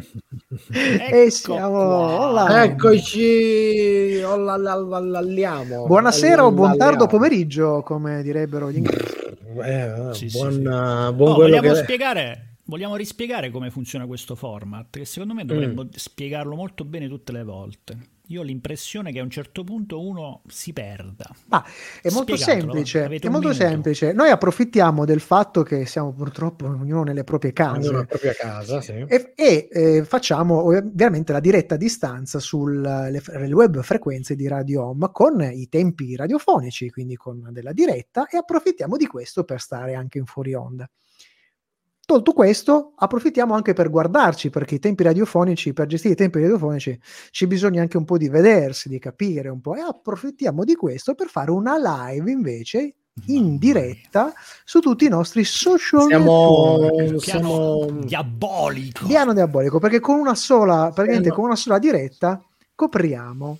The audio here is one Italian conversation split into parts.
e siamo là. Eccoci, ollalliamo. Buonasera o buon tardo pomeriggio, come direbbero gli inglesi. Eh, Sì, sì, buon, sì. uh, buon Oh, quello vogliamo, che... spiegare, vogliamo rispiegare come funziona questo format? Che secondo me dovremmo Mm. spiegarlo molto bene tutte le volte. Io ho l'impressione che a un certo punto uno si perda. Ma è molto Spiegatelo, semplice, è molto minuto. semplice. Noi approfittiamo del fatto che siamo purtroppo ognuno nelle proprie case. Alla propria casa, sì. e, e, eh, facciamo ovviamente la diretta a distanza sulle web frequenze di Radio Home con i tempi radiofonici, quindi con della diretta, e approfittiamo di questo per stare anche in fuori onda. Tolto questo, approfittiamo anche per guardarci, perché i tempi radiofonici, per gestire i tempi radiofonici, ci bisogna anche un po' di vedersi, di capire un po', e approfittiamo di questo per fare una live invece in diretta su tutti i nostri social Siamo, network. siamo... diabolico. Piano diabolico, perché con una sola, praticamente no. con una sola diretta copriamo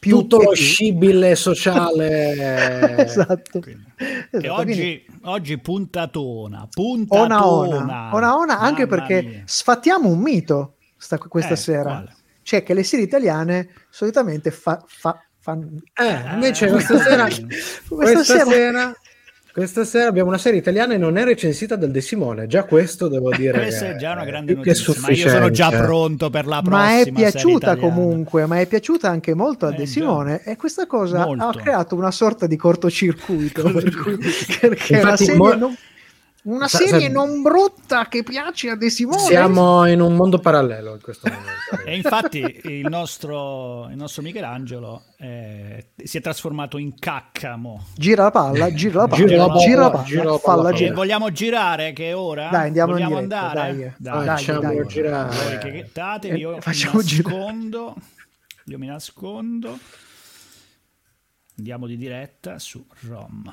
più tutto lo più. scibile sociale. esatto. Quindi- Esatto, E quindi oggi, oggi puntatona, puntatona. ona ona, ona ona, anche perché mia. sfatiamo un mito sta- questa Eh, sera. quale? Cioè che le serie italiane solitamente fa, fa- fan- Eh, invece Eh, questa sera, questa questa sera- sera, questa sera abbiamo una serie italiana e non è recensita dal De Simone. Già questo devo dire Questa è già una grande notizia, ma io sono già pronto per la prossima ma è piaciuta comunque, ma è piaciuta anche molto a Eh, De già. Simone e questa cosa Molto. ha creato una sorta di cortocircuito per cui- perché Infatti, serie, mo- non, una Sa- serie sa- non brutta che piace a De Simone Siamo in un mondo parallelo in questo momento. E infatti il nostro, il nostro Michelangelo eh, si è trasformato in caccamo. gira la palla, gira la palla, Gira la gira la palla, gira la. E vogliamo girare che è ora? Dai, andiamo in vogliamo diretta, andare? dai. Dai, Facciamo dai, dai. girare. Che- datevi, io Eh, mi facciamo girare. nascondo. Io mi nascondo. Andiamo di diretta su Rom.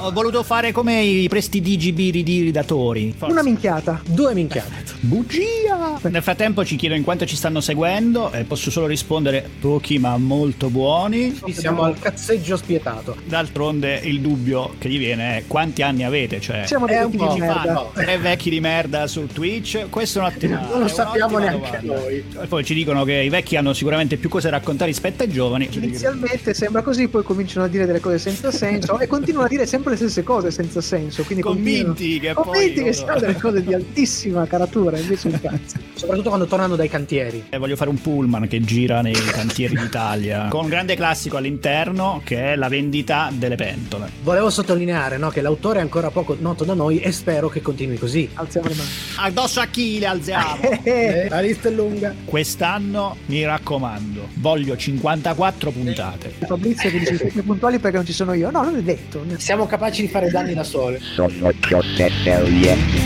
Ho voluto fare come i prestidigi biridatori. Una minchiata. Due minchiate. Bugia! Nel frattempo ci chiedo in quanto ci stanno seguendo e posso solo rispondere pochi ma molto buoni. Siamo al cazzeggio spietato. D'altronde il dubbio che gli viene è quanti anni avete, cioè Siamo dei vecchi di merda. tre vecchi di merda su Twitch? Questo è un attimo. Non lo sappiamo neanche noi. E poi ci dicono che i vecchi hanno sicuramente più cose da raccontare rispetto ai giovani. Inizialmente sembra così, poi cominciano a dire delle cose senza senso e continuano a dire sempre le stesse cose senza senso. Quindi Convinti che poi convinti che loro- siano delle cose di altissima caratura, invece un cazzo. Soprattutto quando tornano dai cantieri. E voglio fare un pullman che gira nei cantieri d'Italia con un grande classico all'interno che è la vendita delle pentole. Volevo sottolineare no, che l'autore è ancora poco noto da noi e spero che continui così. Alziamo le mani. Addosso a chi le alziamo? Eh, la lista è lunga. Quest'anno mi raccomando, voglio 54 puntate. Fabrizio che dice siete puntuali perché non ci sono io. No, non è detto. Siamo capaci di fare danni da sole. Sono cose serie.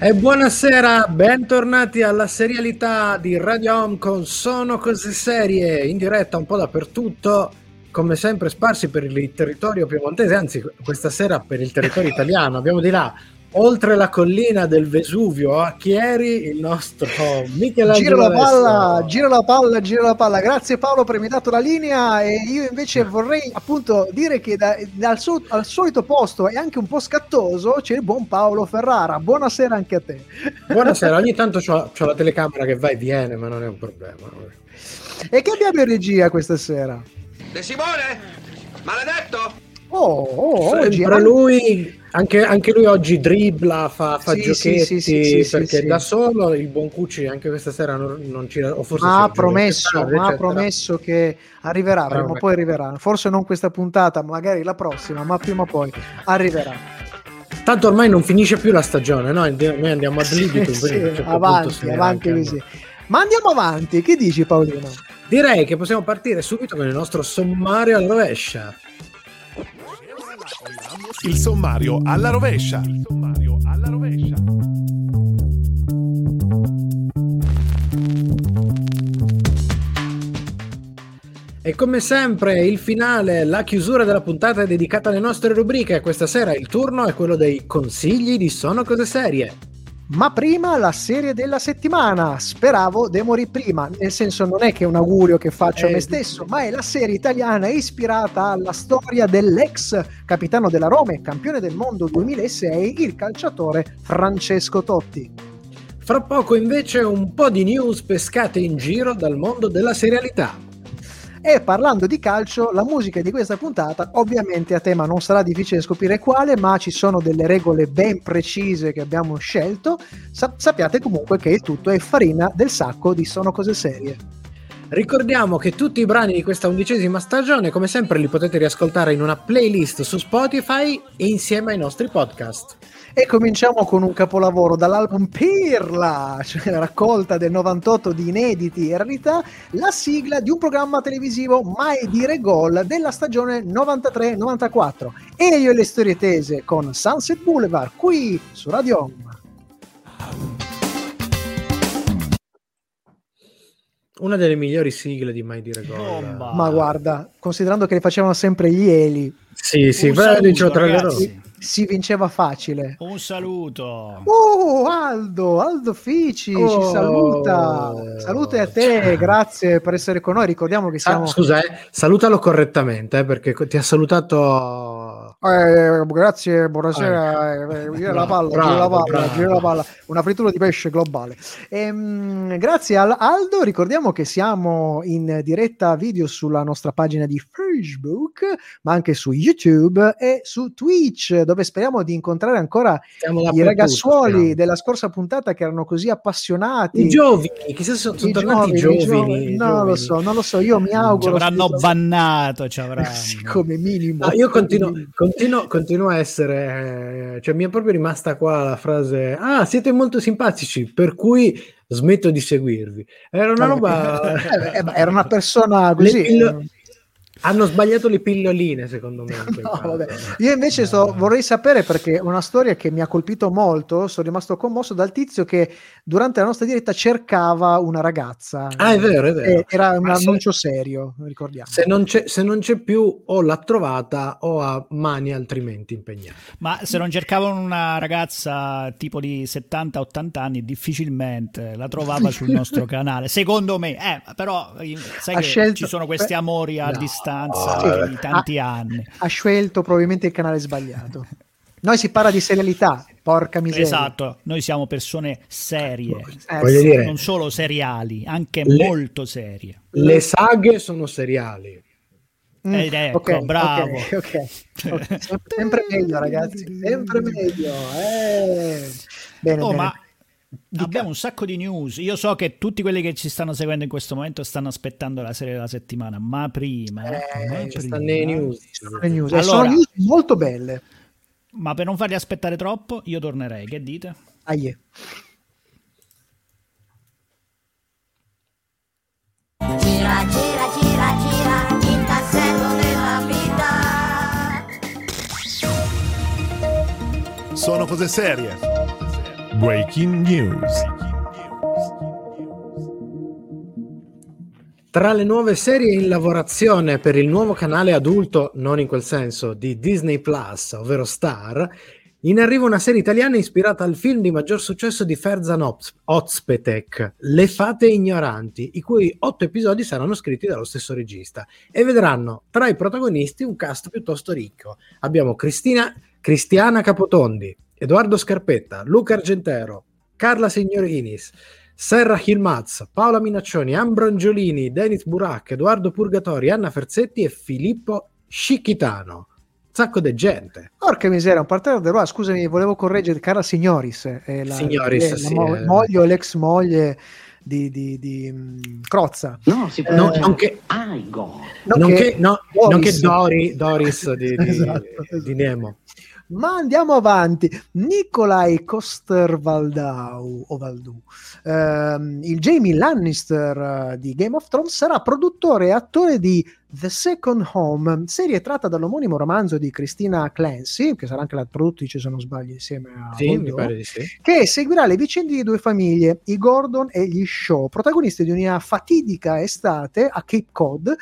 E buonasera, bentornati alla serialità di Radio Home con Sono Cose Serie, in diretta un po' dappertutto, come sempre sparsi per il territorio piemontese, anzi questa sera per il territorio italiano. Abbiamo di là, oltre la collina del Vesuvio a Chieri, il nostro Michelangelo Gira la palla, gira la palla, gira la palla. Grazie Paolo per avermi dato la linea e io invece vorrei appunto dire che da- dal suo- al solito posto e anche un po' scattoso c'è il buon Paolo Ferrara. Buonasera anche a te. Buonasera, ogni tanto c'ho, c'ho la telecamera che va e viene, ma non è un problema. E che abbiamo in regia questa sera? De Simone? Maledetto? Oh, oh, oggi Sempre lui, anche, anche lui oggi dribbla, fa, fa Sì, giochetti sì, sì, perché da solo il buon Cucci anche questa sera non, non ci o forse ma ha promesso, ma ha promesso che arriverà, prima o poi arriverà. Forse non questa puntata, magari la prossima, ma prima o poi arriverà. Tanto ormai non finisce più la stagione, no? Noi andiamo ad libitum, Sì, certo avanti, avanti anche- così. Ma andiamo avanti, che dici Paolino? Direi che possiamo partire subito con il nostro sommario alla rovescia. Il sommario alla rovescia. Il sommario alla rovescia. E come sempre il finale, la chiusura della puntata è dedicata alle nostre rubriche. Questa sera il turno è quello dei consigli di Sono Cose Serie. Ma prima la serie della settimana. Speravo de morì prima, nel senso non è che è un augurio che faccio a Eh, me stesso, ma è la serie italiana ispirata alla storia dell'ex capitano della Roma e campione del mondo 2006, il calciatore Francesco Totti. Fra poco invece un po' di news pescate in giro dal mondo della serialità. E parlando di calcio, la musica di questa puntata ovviamente a tema non sarà difficile scoprire quale, ma ci sono delle regole ben precise che abbiamo scelto. Sa- sappiate comunque che il tutto è farina del sacco di Sono Cose Serie. Ricordiamo che tutti i brani di questa undicesima stagione, come sempre, li potete riascoltare in una playlist su Spotify e insieme ai nostri podcast. E cominciamo con un capolavoro dall'album Pirla, cioè la raccolta del 98 di inediti e rarità, la sigla di un programma televisivo mai dire gol della stagione 93-94. E io e le storie tese con Sunset Boulevard qui su Radio Home. Una delle migliori sigle di Mai Dire Gol. Ma guarda, considerando che le facevano sempre gli Eli, Sì, sì, saluto, tra loro. ragazzi. si vinceva facile. Un saluto. Oh, Aldo, Aldo Fici Oh. ci saluta. Salute a te, grazie per essere con noi. Ricordiamo che Sa- siamo. Scusa, eh, salutalo correttamente eh, perché ti ha salutato. Eh, grazie, buonasera. eh, gira la palla, Bravo, gira la palla, bravo. gira la palla. Una frittura di pesce globale. Ehm, grazie al Aldo. Ricordiamo che siamo in diretta video sulla nostra pagina di Facebook, ma anche su YouTube e su Twitch, dove speriamo di incontrare ancora Siamo i ragazzuoli speriamo. della scorsa puntata che erano così appassionati. I giovani, chissà se sono, sono I tornati i giovani, giovani. No, lo so, non lo so. Io mi Ci auguro. avranno sì, bannato, ci avranno. sì, come minimo. No, io continuo. Continuo, continuo a essere, eh, cioè mi è proprio rimasta qua la frase, ah siete molto simpatici, per cui smetto di seguirvi. Era una roba... Eh, era una persona Le così. pillo- Hanno sbagliato le pilloline, secondo me. in No. Io invece sto- vorrei sapere perché è una storia che mi ha colpito molto. Sono rimasto commosso dal tizio che durante la nostra diretta cercava una ragazza. Ah, è vero, è vero. Eh, Era un Ma se- annuncio serio, ricordiamo. Se non, c'è, se non c'è più, o l'ha trovata o ha mani altrimenti impegnate. Ma se non cercavano una ragazza tipo di 70-80 anni, difficilmente la trovava sul nostro canale. Secondo me, eh, però eh, sai Ha che scelto- ci sono questi amori a No. distanza Sì. di tanti Ah, anni. Ha scelto probabilmente il canale sbagliato. Noi si parla di serialità, porca miseria. Esatto, noi siamo persone serie, Eh, sì. dire, non solo seriali, anche Le- molto serie. le saghe sono seriali. Mm, Ed ecco, bravo. ok, ok. Ok, Sempre, sempre meglio, ragazzi. Sempre meglio. Eh. Bene, Oh, bene. ma Dica. abbiamo un sacco di news. Io so che tutti quelli che ci stanno seguendo in questo momento stanno aspettando la serie della settimana, ma prima, Eh, ma ci prima- stanno nei news. Sono le news. E sono Allora- news molto belle. ma per non farli aspettare troppo, io tornerei. Che dite? Aie. Gira, gira, gira, gira, il tassello della vita. Sono cose serie. Breaking news. Tra le nuove serie in lavorazione per il nuovo canale adulto, non in quel senso, di Disney Plus, ovvero Star, in arrivo una serie italiana ispirata al film di maggior successo di Ferzan Oz- Ozpetek, Le fate ignoranti, i cui otto episodi saranno scritti dallo stesso regista e vedranno tra i protagonisti un cast piuttosto ricco. Abbiamo Cristina, Cristiana Capotondi, Edoardo Scarpetta, Luca Argentero, Carla Signorinis, Serra Hilmaz, Paola Minaccioni, Ambrangiolini, Denis Burak, Edoardo Purgatori, Anna Ferzetti e Filippo Scicchitano. Sacco di gente. Porca miseria, un partner del Roi, scusami, volevo correggere Cara Signoris, è la, Signoris, la sì, mo- eh. moglie o l'ex moglie di, di, di, mm, Crozza. No, si può Non- Eh, nonché, Nonché nonché- no, Doris. nonché Dori- Doris di, di- Esatto, di Nemo. Ma andiamo avanti. Nikolai Coster-Waldau, o Valdau, ehm, il Jamie Lannister eh, di Game of Thrones, sarà produttore e attore di The Second Home, serie tratta dall'omonimo romanzo di Christina Clancy, che sarà anche la produttrice se non sbaglio insieme a Sì, mi pare di sì. che seguirà le vicende di due famiglie, i Gordon e gli Shaw, protagonisti di una fatidica estate a Cape Cod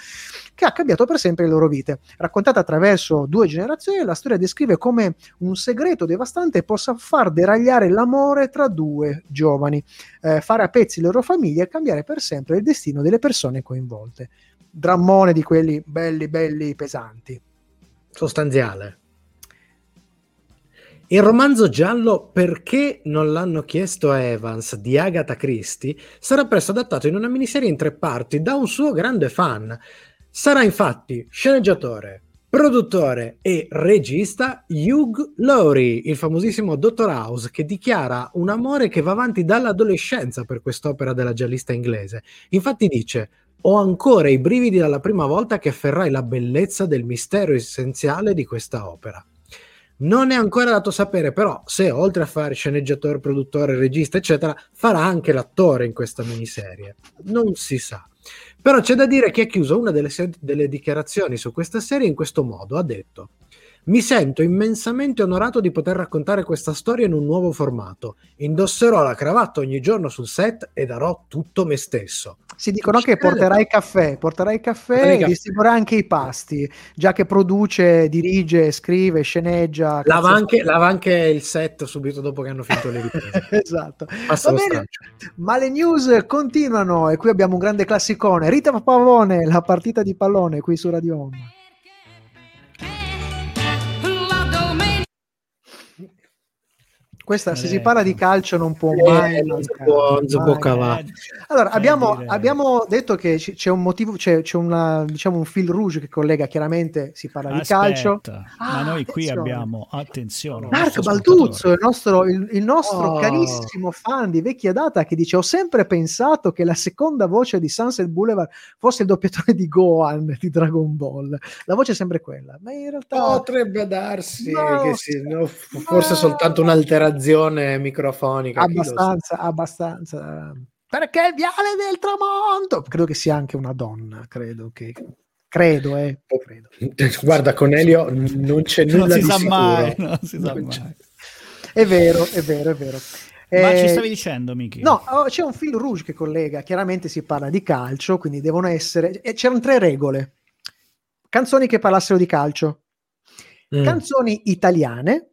che ha cambiato per sempre le loro vite. Raccontata attraverso due generazioni, la storia descrive come un segreto devastante possa far deragliare l'amore tra due giovani, eh, fare a pezzi le loro famiglie e cambiare per sempre il destino delle persone coinvolte. Drammone di quelli belli, belli, pesanti. sostanziale. Il romanzo giallo Perché non l'hanno chiesto a Evans di Agatha Christie sarà presto adattato in una miniserie in tre parti da un suo grande fan. Sarà infatti sceneggiatore, produttore e regista Hugh Laurie, il famosissimo Dottor House, che dichiara un amore che va avanti dall'adolescenza per quest'opera della giallista inglese. Infatti dice ho ancora i brividi dalla prima volta che afferrai la bellezza del mistero essenziale di questa opera. Non è ancora dato sapere, però, se oltre a fare sceneggiatore, produttore, regista, eccetera, farà anche l'attore in questa miniserie. Non si sa. Però c'è da dire che ha chiuso una delle, se- delle dichiarazioni su questa serie in questo modo. Ha detto: Mi sento immensamente onorato di poter raccontare questa storia in un nuovo formato. Indosserò la cravatta ogni giorno sul set e darò tutto me stesso. Si dicono che porterai caffè, porterai caffè e caffè. distribuirà anche i pasti, già che produce, dirige, scrive, sceneggia. Lava anche, lava anche il set subito dopo che hanno finito le riprese. esatto. Passa Va bene, straccio. ma le news continuano e qui abbiamo un grande classicone. Rita Pavone, la partita di pallone qui su Radio Home. Questa, se si parla di calcio, non può mai. Eh, non si può- non si può mai. cavare. Eh, Allora, abbiamo, direi. abbiamo detto che c- c'è un motivo, c'è, c'è una, diciamo un fil rouge che collega chiaramente, si parla di calcio. Aspetta, ma Ah, noi qui attenzione. abbiamo, attenzione, Marco Baltuzzo, il nostro, il, il nostro Oh. carissimo fan di vecchia data, che dice: Ho sempre pensato che la seconda voce di Sunset Boulevard fosse il doppiatore di Gohan di Dragon Ball. La voce è sempre quella, ma in realtà Potrebbe darsi No, che sì, no, forse No. soltanto un'alterazione microfonica. lo sa. abbastanza, abbastanza. Perché il viale del tramonto? Credo che sia anche una donna, credo che. Credo, eh. Credo. Guarda, con Elio non c'è Non nulla si di sa sicuro. mai, non si sa Non mai. È vero, è vero, è vero. Ma Eh, ci stavi dicendo, Miki? No, oh, c'è un fil rouge che collega, chiaramente si parla di calcio, quindi devono essere... e c'erano tre regole. Canzoni che parlassero di calcio, Mm. canzoni italiane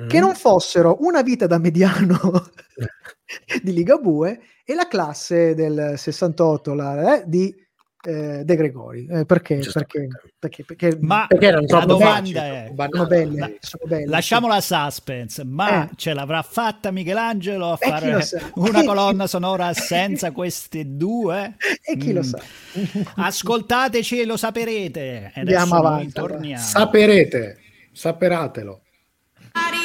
Mm. che non fossero una vita da mediano di Ligabue e la classe del 68 la, eh, di eh, De Gregori. Eh, perché? Perché, perché, perché Ma Perché erano la domanda facili, è, sono belle, La- sono belle. lasciamo la suspense, ma Eh. ce l'avrà fatta Michelangelo a fare lo una E colonna sonora senza queste due? E chi lo Mm. sa? Ascoltateci e lo saprete. E Andiamo avanti, torniamo. Saperete, saperatelo. Ritornerò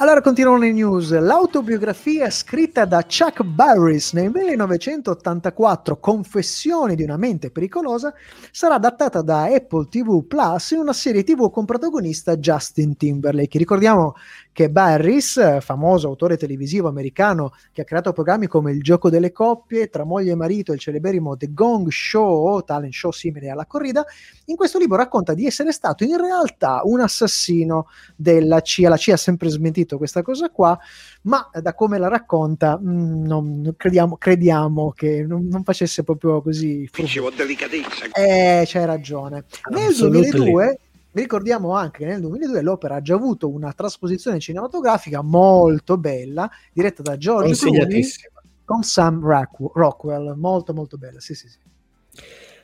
Allora continuano le news. L'autobiografia scritta da Chuck Barris nel 1984, Confessioni di una mente pericolosa, sarà adattata da Apple TV Plus in una serie TV con protagonista Justin Timberlake. Ricordiamo che Barris, famoso autore televisivo americano che ha creato programmi come Il gioco delle coppie, Tra moglie e marito, il celeberrimo The Gong Show, talent show simile alla corrida, in questo libro racconta di essere stato in realtà un assassino della CIA. La CIA ha sempre smentito questa cosa qua, ma da come la racconta, mh, non, crediamo, crediamo che non, non facesse proprio così. furbo. delicatezza. Eh, c'hai ragione. Nel Absolutely. 2002, vi ricordiamo anche che nel 2002 l'opera ha già avuto una trasposizione cinematografica molto bella, diretta da George Clooney con Sam Rockwell, molto molto bella. Sì, sì, sì.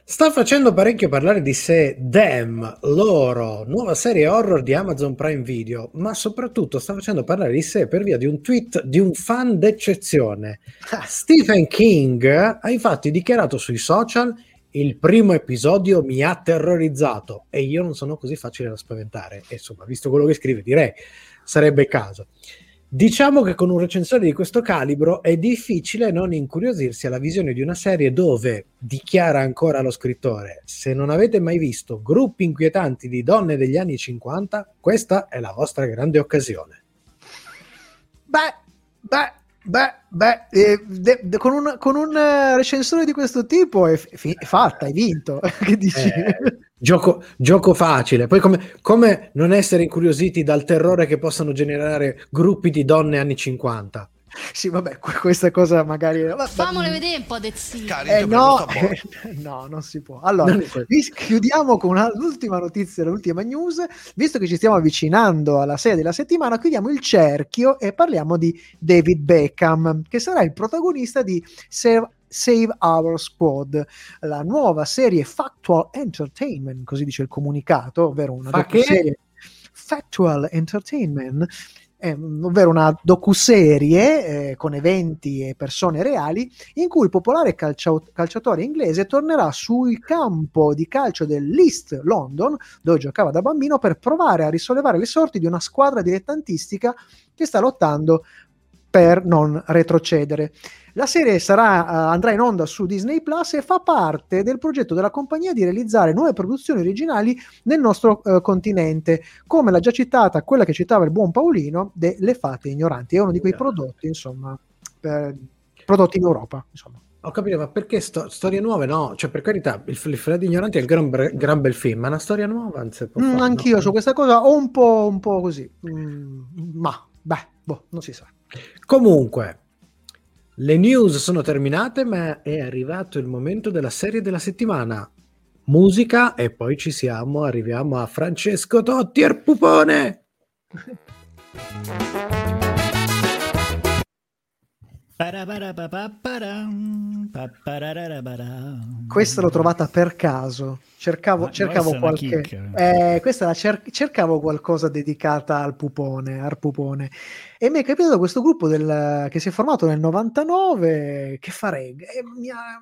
Sta facendo parecchio parlare di sé Them, loro, nuova serie horror di Amazon Prime Video, ma soprattutto sta facendo parlare di sé per via di un tweet di un fan d'eccezione. Stephen King ha infatti dichiarato sui social il primo episodio mi ha terrorizzato e io non sono così facile da spaventare. E insomma, visto quello che scrive, direi sarebbe caso. Diciamo che con un recensore di questo calibro è difficile non incuriosirsi alla visione di una serie dove, dichiara ancora lo scrittore, se non avete mai visto gruppi inquietanti di donne degli anni 50, questa è la vostra grande occasione. Beh, beh, beh, beh, eh, de- de- con, un, con un eh, recensore di questo tipo è, fi- è fatta, hai vinto. che dici? Eh, gioco, gioco facile. Poi come, come non essere incuriositi dal terrore che possano generare gruppi di donne anni 50? Sì, vabbè, que- questa cosa magari... vabbè, Fammole vedere un po' de zio. Eh, no, no, non si può. Allora, chiudiamo con una- l'ultima notizia, l'ultima news. Visto che ci stiamo avvicinando alla serie della settimana, chiudiamo il cerchio e parliamo di David Beckham, che sarà il protagonista di Save, Save Our Squad, la nuova serie Factual Entertainment, così dice il comunicato, ovvero una Fa docuserie Factual Entertainment ehm, ovvero una docuserie eh, con eventi e persone reali in cui il popolare calcia- calciatore inglese tornerà sul campo di calcio dell'East London, dove giocava da bambino, per provare a risollevare le sorti di una squadra dilettantistica che sta lottando per non retrocedere. La serie sarà, eh, andrà in onda su Disney Plus e fa parte del progetto della compagnia di realizzare nuove produzioni originali nel nostro eh, continente, come la già citata, quella che citava il buon Paolino, delle fate ignoranti. È uno di quei prodotti, insomma, per- prodotti in Europa. Insomma. Ho capito, ma perché sto- storie nuove? No, cioè per carità, il, il Freddy Ignoranti è un gran, bre- gran bel film, ma una storia nuova non si può Mm, fare, anch'io no? su questa cosa ho un po', un po' così, Mm, ma beh, boh, non si sa. Comunque, le news sono terminate, ma è arrivato il momento della serie della settimana. Musica e poi ci siamo, arriviamo a Francesco Totti il pupone. Questa l'ho trovata per caso. Cercavo, cercavo qualche. eh, questa la cer- cercavo qualcosa dedicata al pupone, al pupone. E mi è capitato questo gruppo del- che si è formato nel 99 che fa reggae. Mi ha-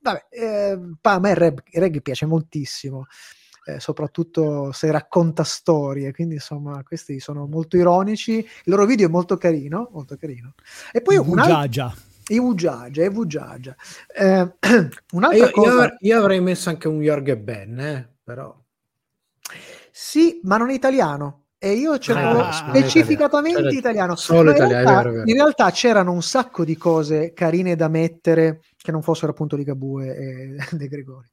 Vabbè, eh, a me il reggae piace moltissimo. Eh, soprattutto se racconta storie, quindi insomma questi sono molto ironici, il loro video è molto carino, molto carino. E poi un altro, Giagia. i Wujaja, i Wujaja. Eh, un'altra Io, cosa, avrei- io avrei messo anche un Jorg e Ben, eh, però. sì, ma non è italiano. E io cercavo Ah, specificatamente C'era- italiano. solo in, italiano, realtà, vero, vero. in realtà c'erano un sacco di cose carine da mettere che non fossero appunto di Gabue e De Gregori.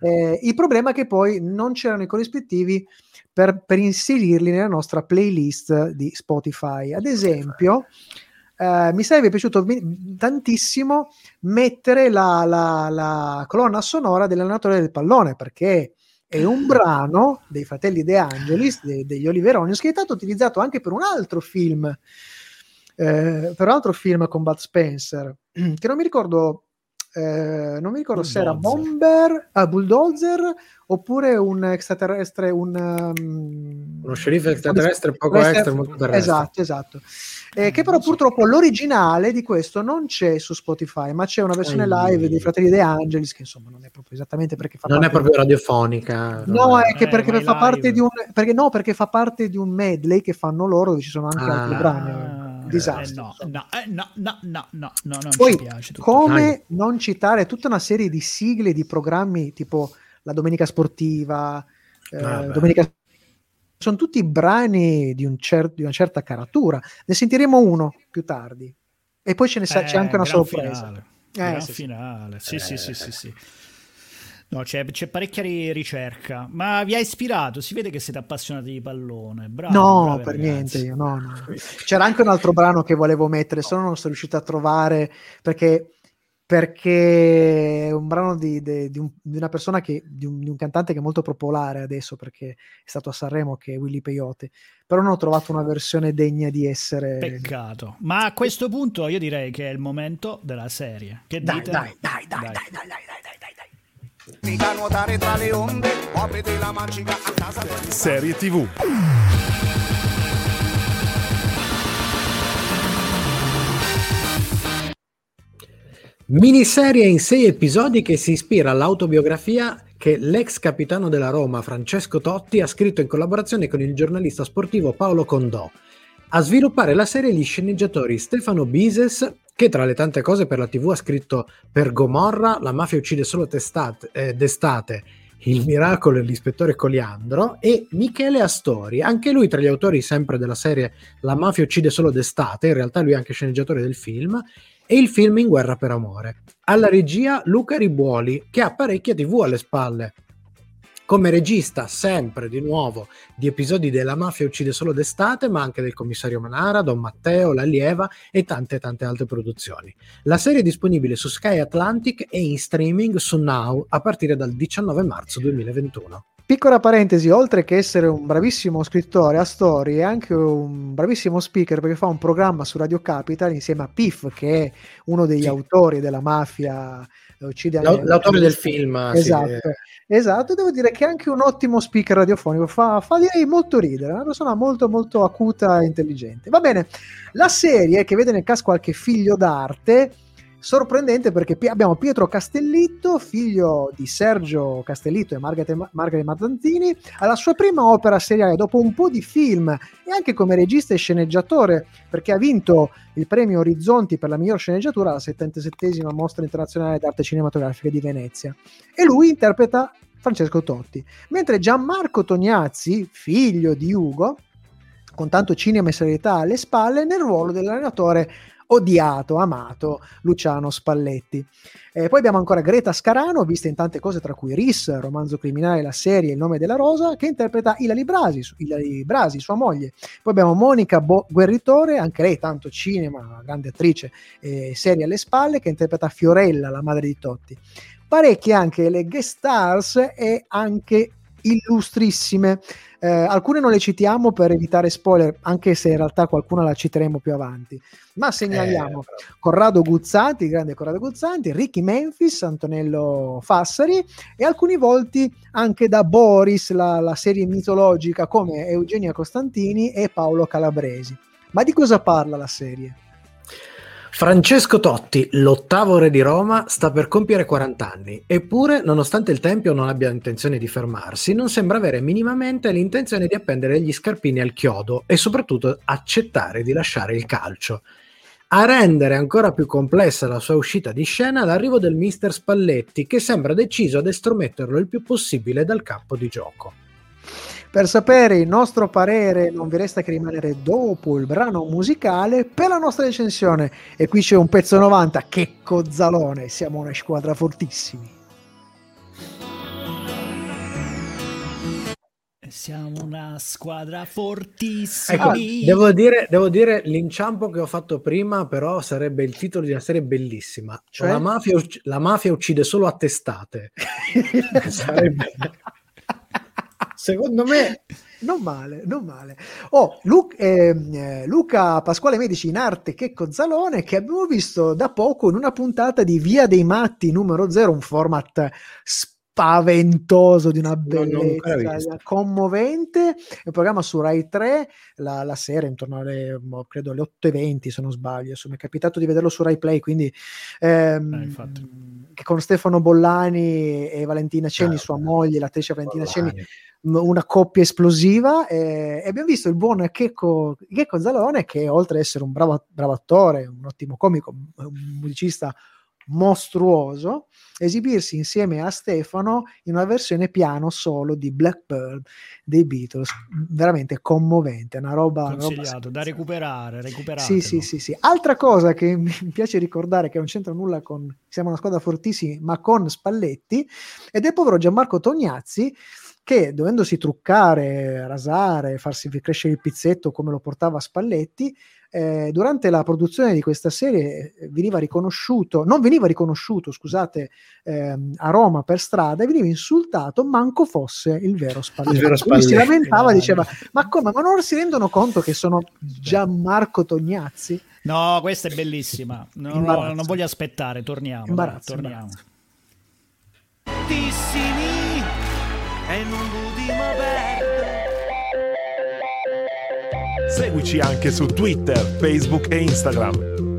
Eh, il problema è che poi non c'erano i corrispettivi per, per inserirli nella nostra playlist di Spotify. Ad esempio, eh, mi sarebbe piaciuto tantissimo mettere la, la- la colonna sonora dell'allenatore del pallone perché è un brano dei fratelli De Angelis, de- degli Oliveronius, che è stato utilizzato anche per un altro film, eh, per un altro film con Bud Spencer, che non mi ricordo, eh, non mi ricordo se era. Bomber, ah, Bulldozer, oppure un extraterrestre, un... um, Uno sceriffo extraterrestre, poco extra- extra, molto terrestre. Esatto, esatto. Eh, che però purtroppo l'originale di questo non c'è su Spotify, ma c'è una versione live dei fratelli De Angelis, che insomma non è proprio esattamente perché fa Non è parte proprio radiofonica. No, è che Eh, perché i fa parte live. di un perché no, perché fa parte di un medley che fanno loro dove ci sono anche Ah. altri brani. Ah, Un disastro. eh, no, no, eh, no, no, no, no, no, non Poi, ci piace tutto. come Dai. non citare tutta una serie di sigle di programmi tipo la Domenica Sportiva, eh, Ah. Domenica sono tutti brani di, un cer- di una certa caratura. Ne sentiremo uno più tardi. E poi ce ne sa- c'è Eh, anche una gran sorpresa. Finale. Eh, sì, sì. finale. Sì, sì, sì, sì, sì. No, c'è, c'è parecchia ri- ricerca, ma vi ha ispirato, si vede che siete appassionati di pallone. Bravo, No, per ragazzi. niente, io, no, no. C'era anche un altro brano che volevo mettere, solo non sono riuscito a trovare perché, perché è un brano di, de- di un- di una persona che, di un, di un cantante che è molto popolare adesso perché è stato a Sanremo, che è Willy Peyote, però non ho trovato una versione degna di essere... Peccato. Ma a questo punto io direi che è il momento della serie. Che Dai, dite? dai, dai, dai, dai, dai, dai, dai, dai, dai, dai. Mica nuotare tra le onde, apriti la magica a casa. Serie TV. Miniserie in sei episodi che si ispira all'autobiografia che l'ex capitano della Roma Francesco Totti ha scritto in collaborazione con il giornalista sportivo Paolo Condò. A sviluppare la serie gli sceneggiatori Stefano Bises, che tra le tante cose per la TV ha scritto per Gomorra, La mafia uccide solo testate, eh, d'estate, Il miracolo e l'ispettore Coliandro, e Michele Astori, anche lui tra gli autori sempre della serie La mafia uccide solo d'estate, in realtà lui è anche sceneggiatore del film, e il film In guerra per amore. Alla regia Luca Ribuoli, che ha parecchia TV alle spalle. Come regista, sempre di nuovo, di episodi della mafia uccide solo d'estate, ma anche del commissario Manara, Don Matteo, La Lieva e tante tante altre produzioni. La serie è disponibile su Sky Atlantic e in streaming su Now a partire dal 19 marzo 2021. Piccola parentesi, oltre che essere un bravissimo scrittore a storie, è anche un bravissimo speaker perché fa un programma su Radio Capital insieme a Piff, che è uno degli Sì. autori della mafia eh, uccide L'au- L'autore del film, sì, Esatto, eh, esatto, devo dire che è anche un ottimo speaker radiofonico, fa, fa direi molto ridere, è una persona molto molto acuta e intelligente. Va bene, la serie che vede nel cast qualche figlio d'arte, sorprendente perché abbiamo Pietro Castellitto, figlio di Sergio Castellitto e Margherita Mazzantini, alla sua prima opera seriale dopo un po' di film e anche come regista e sceneggiatore, perché ha vinto il premio Orizzonti per la miglior sceneggiatura alla 77esima Mostra Internazionale d'Arte Cinematografica di Venezia. E lui interpreta Francesco Totti, mentre Gianmarco Tognazzi, figlio di Ugo, con tanto cinema e serietà alle spalle, nel ruolo dell'allenatore odiato, amato Luciano Spalletti. Eh, poi abbiamo ancora Greta Scarano, vista in tante cose, tra cui Ris, romanzo criminale, la serie Il nome della rosa, che interpreta Ilari Brasi, Ilari Brasi, sua moglie. Poi abbiamo Monica Bo- Guerritore, anche lei tanto cinema, grande attrice, eh, serie alle spalle, che interpreta Fiorella, la madre di Totti. Parecchie anche le guest stars e anche illustrissime. Eh, alcune non le citiamo per evitare spoiler, anche se in realtà qualcuna la citeremo più avanti. Ma segnaliamo eh, Corrado Guzzanti, il grande Corrado Guzzanti, Ricky Memphis, Antonello Fassari e alcuni volti anche da Boris, la, la serie mitologica come Eugenia Costantini e Paolo Calabresi. Ma di cosa parla la serie? Francesco Totti, l'ottavo re di Roma, sta per compiere 40 anni, eppure, nonostante il Tempio non abbia intenzione di fermarsi, non sembra avere minimamente l'intenzione di appendere gli scarpini al chiodo e soprattutto accettare di lasciare il calcio. A rendere ancora più complessa la sua uscita di scena l'arrivo del mister Spalletti, che sembra deciso ad estrometterlo il più possibile dal campo di gioco. Per sapere il nostro parere non vi resta che rimanere dopo il brano musicale per la nostra recensione. E qui c'è un pezzo 90, che cozzalone, siamo una squadra fortissimi. Siamo una squadra fortissima. Ecco, devo dire, devo dire l'inciampo che ho fatto prima, però sarebbe il titolo di una serie bellissima. Cioè? La, mafia, la mafia uccide solo a testate. Sarebbe- Secondo me, Non male, non male. Oh, Lu- ehm, eh, Luca Pasquale Medici in arte Checco Zalone che abbiamo visto da poco in una puntata di Via dei Matti numero 0, un format spaventoso di una bellezza visto. commovente, è un programma su Rai 3 la, la sera intorno alle boh, credo alle 8.20 se non sbaglio, insomma è capitato di vederlo su Rai Play quindi ehm, Eh, con Stefano Bollani e Valentina Ceni, Ah, sua moglie, l'attrice Valentina Ceni, Bollani. m- una coppia esplosiva eh, e abbiamo visto il buon Checco, Checco Zalone che oltre ad essere un bravo, bravo attore, un ottimo comico, un musicista mostruoso, esibirsi insieme a Stefano in una versione piano solo di Black Pearl dei Beatles, veramente commovente, una roba... una roba da recuperare, sì, sì, sì, sì. Altra cosa che mi piace ricordare, che non c'entra nulla con siamo una squadra fortissima, ma con Spalletti, ed è il povero Gianmarco Tognazzi che dovendosi truccare, rasare, farsi crescere il pizzetto come lo portava Spalletti, eh, durante la produzione di questa serie eh, veniva riconosciuto, non veniva riconosciuto, scusate, ehm, a Roma per strada e veniva insultato manco fosse il vero Spalletti. Il vero Lui si Spalletti, lamentava, dai. diceva ma come, ma non si rendono conto che sono Gianmarco Tognazzi? No, questa è bellissima. No, no, non voglio aspettare, torniamo. Imbarazzo, dai, torniamo. imbarazzo. E non budimo perdere. Seguici anche su Twitter, Facebook e Instagram.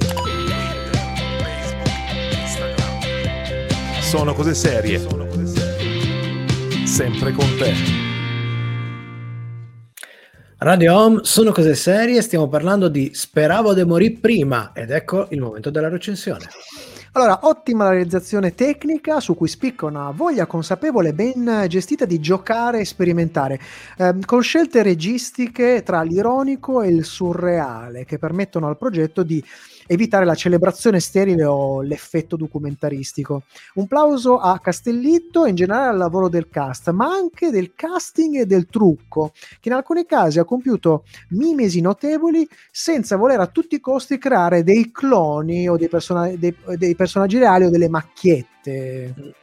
Sono cose serie. Sempre con te. Radio Home sono cose serie, stiamo parlando di Speravo de morì prima ed ecco il momento della recensione. Allora, ottima la realizzazione tecnica su cui spicca una voglia consapevole ben gestita di giocare e sperimentare, ehm, con scelte registiche tra l'ironico e il surreale che permettono al progetto di evitare la celebrazione sterile o l'effetto documentaristico. Un plauso a Castellitto e in generale al lavoro del cast, ma anche del casting e del trucco, che in alcuni casi ha compiuto mimesi notevoli senza voler a tutti i costi creare dei cloni o dei, persona- dei, dei personaggi reali o delle macchiette.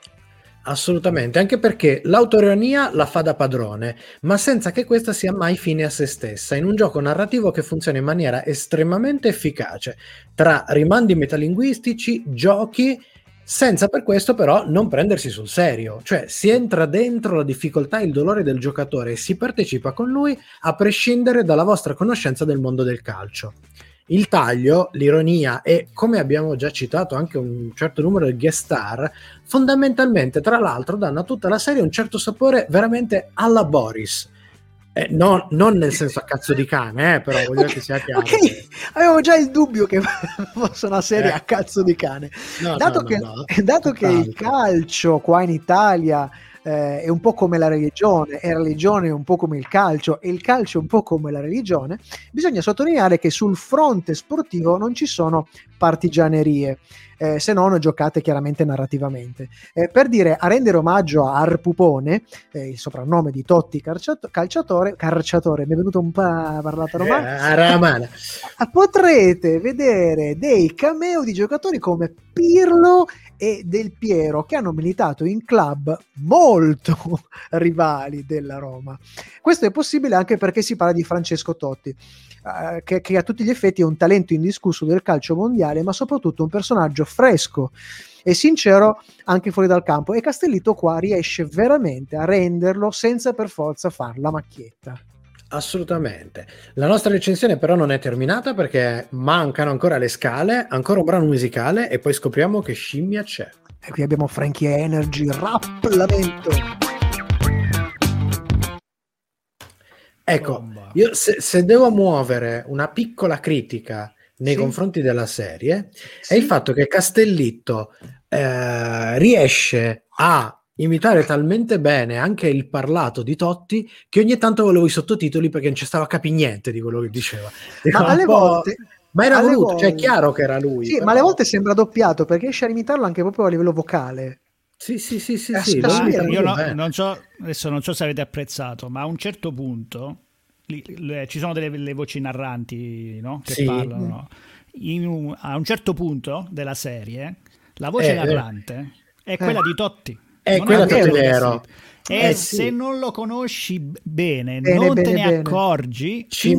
Assolutamente, anche perché l'autoironia la fa da padrone, ma senza che questa sia mai fine a se stessa, in un gioco narrativo che funziona in maniera estremamente efficace, tra rimandi metalinguistici, giochi, senza per questo però non prendersi sul serio, cioè si entra dentro la difficoltà e il dolore del giocatore e si partecipa con lui a prescindere dalla vostra conoscenza del mondo del calcio il taglio, l'ironia e come abbiamo già citato anche un certo numero di guest star, fondamentalmente tra l'altro danno a tutta la serie un certo sapore veramente alla Boris. Eh, no, non nel senso a cazzo di cane, eh, però voglio Ok, che sia chiaro. ok, avevo già il dubbio che fosse una serie Eh. a cazzo di cane. No, dato no, che, dato che il calcio qua in Italia eh, è un po' come la religione, e la religione è un po' come il calcio, e il calcio è un po' come la religione, bisogna sottolineare che sul fronte sportivo non ci sono partigianerie. eh, se non giocate chiaramente narrativamente. Eh, per dire, a rendere omaggio a Arpupone, eh, il soprannome di Totti calciato- calciatore, calciatore, mi è venuto un po' parlata Eh, romana. Ah, potrete vedere dei cameo di giocatori come Pirlo e Del Piero che hanno militato in club molto rivali della Roma. Questo è possibile anche perché si parla di Francesco Totti, eh, che, che a tutti gli effetti è un talento indiscusso del calcio mondiale, ma soprattutto un personaggio fresco e sincero anche fuori dal campo. E Castellitto qua riesce veramente a renderlo senza per forza far la macchietta. Assolutamente. La nostra recensione però non è terminata perché mancano ancora le scale, ancora un brano musicale e poi scopriamo che scimmia c'è. E qui abbiamo Frankie Energy, rap lamento. Ecco, Bomba. io se, se devo muovere una piccola critica nei Sì. confronti della serie Sì. è il fatto che Castellitto eh, riesce a imitare talmente bene anche il parlato di Totti che ogni tanto volevo i sottotitoli perché non ci stava a capire niente di quello che diceva. Era Ma alle volte, ma era voluto, cioè è volte- chiaro che era lui. sì, però- ma alle volte sembra doppiato perché riesce a imitarlo anche proprio a livello vocale. Sì, sì, sì, sì, Eh, sì, sì, io no- non so, adesso non so se avete apprezzato, ma a un certo punto li- le- ci sono delle, le voci narranti no? che Sì. parlano. un- a un certo punto della serie, la voce Eh, narrante è quella di Totti. È non quella quello Totti vero. Castellitto. E Eh, sì. se non lo conosci bene, Bene, non te bene, ne bene. accorgi Ci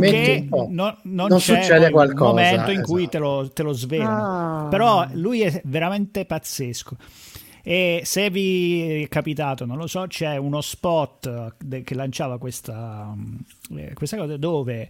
po'. no- non, Non c'è succede un qualcosa, momento in cui esatto. te lo, te lo svelano. Ah. Però lui è veramente pazzesco. E se vi è capitato, non lo so, c'è uno spot de- che lanciava questa, eh, questa cosa dove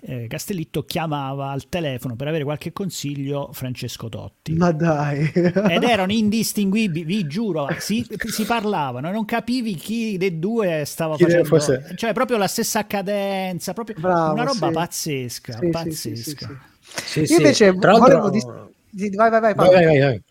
eh, Castellitto chiamava al telefono per avere qualche consiglio Francesco Totti. Ma dai. Ed erano indistinguibili, vi giuro, si, si parlavano, non capivi chi dei due stava Chi facendo, fosse- cioè proprio la stessa cadenza, proprio Bravo, una roba sì. pazzesca, Sì, sì, pazzesca. sì, sì, sì. Sì, Io invece Tra l'altro- volevo di- vai, vai, vai, vai, vai, vai.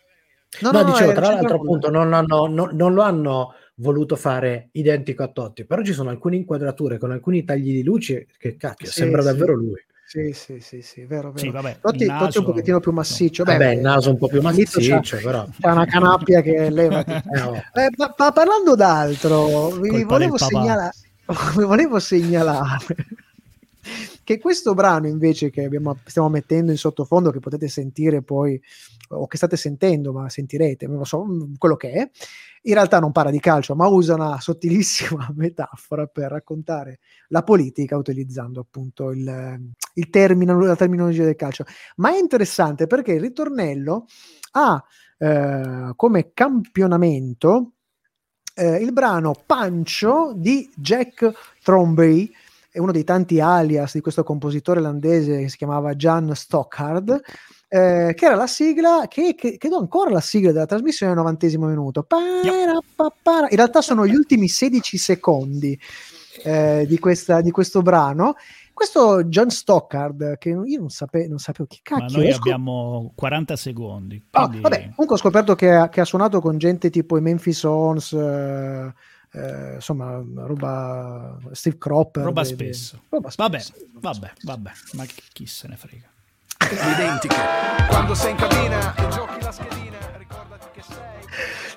No, No, no, no, dicevo, eh, tra l'altro, appunto, non, hanno- non- non lo hanno voluto fare identico a Totti, però ci sono alcune inquadrature con alcuni tagli di luce che cacchio, Sì, sembra sì. davvero lui. Sì, sì, sì, sì, vero, vero. Sì, vabbè, Totti, il Totti è naso- un pochettino più massiccio. Vabbè, il naso un po' più c'ha- massiccio, però. C'ha una canappia che leva. Eh, oh. Eh, ma, ma parlando d'altro, vi volevo, segnala- vi volevo segnalare che questo brano invece che abbiamo- stiamo mettendo in sottofondo, che potete sentire poi, o che state sentendo, ma sentirete, non lo so, mm, quello che è, in realtà non parla di calcio, ma usa una sottilissima metafora per raccontare la politica utilizzando appunto il, il termine, la terminologia del calcio. Ma è interessante perché il ritornello ha eh, come campionamento eh, il brano Pancio di Jack Thrombey, è uno dei tanti alias di questo compositore olandese che si chiamava Jan Stockhard, eh, che era la sigla, che, che credo ancora la sigla della trasmissione al novantesimo minuto. Para, pa, para. In realtà sono gli ultimi 16 secondi eh, di, questa, di questo brano questo John Stockard, che io non, sape- non sapevo chi Ma cacchio noi è, scop- abbiamo 40 secondi. Ah, quindi- vabbè, comunque ho scoperto che ha, che ha suonato con gente tipo i Memphis Sons, eh, eh, insomma, roba Steve Cropper. roba de- spesso. roba Vabbè, vabbè, vabbè, ma chi, chi se ne frega. Identiche. Quando sei in cabina e giochi la schedina, ricordati che sei.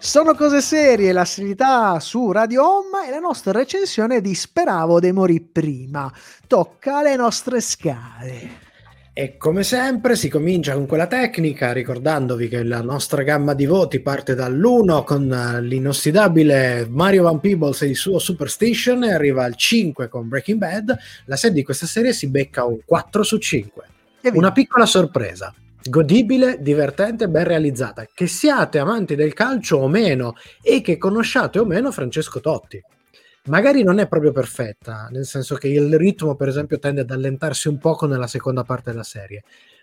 Sono cose serie, la serietà su Radio Home e la nostra recensione di Speravo de morì prima. Tocca alle nostre scale. E come sempre si comincia con quella tecnica, ricordandovi che la nostra gamma di voti parte dall'1 con eh, l'inossidabile Mario Van Peebles e il suo Superstition e arriva al 5 con Breaking Bad. La serie di questa serie si becca un 4 su 5. Una piccola sorpresa. Godibile, divertente, ben realizzata. Che siate amanti del calcio o meno e che conosciate o meno Francesco Totti. Magari non è proprio perfetta, nel senso che il ritmo, per esempio, tende ad allentarsi un poco nella seconda parte della serie,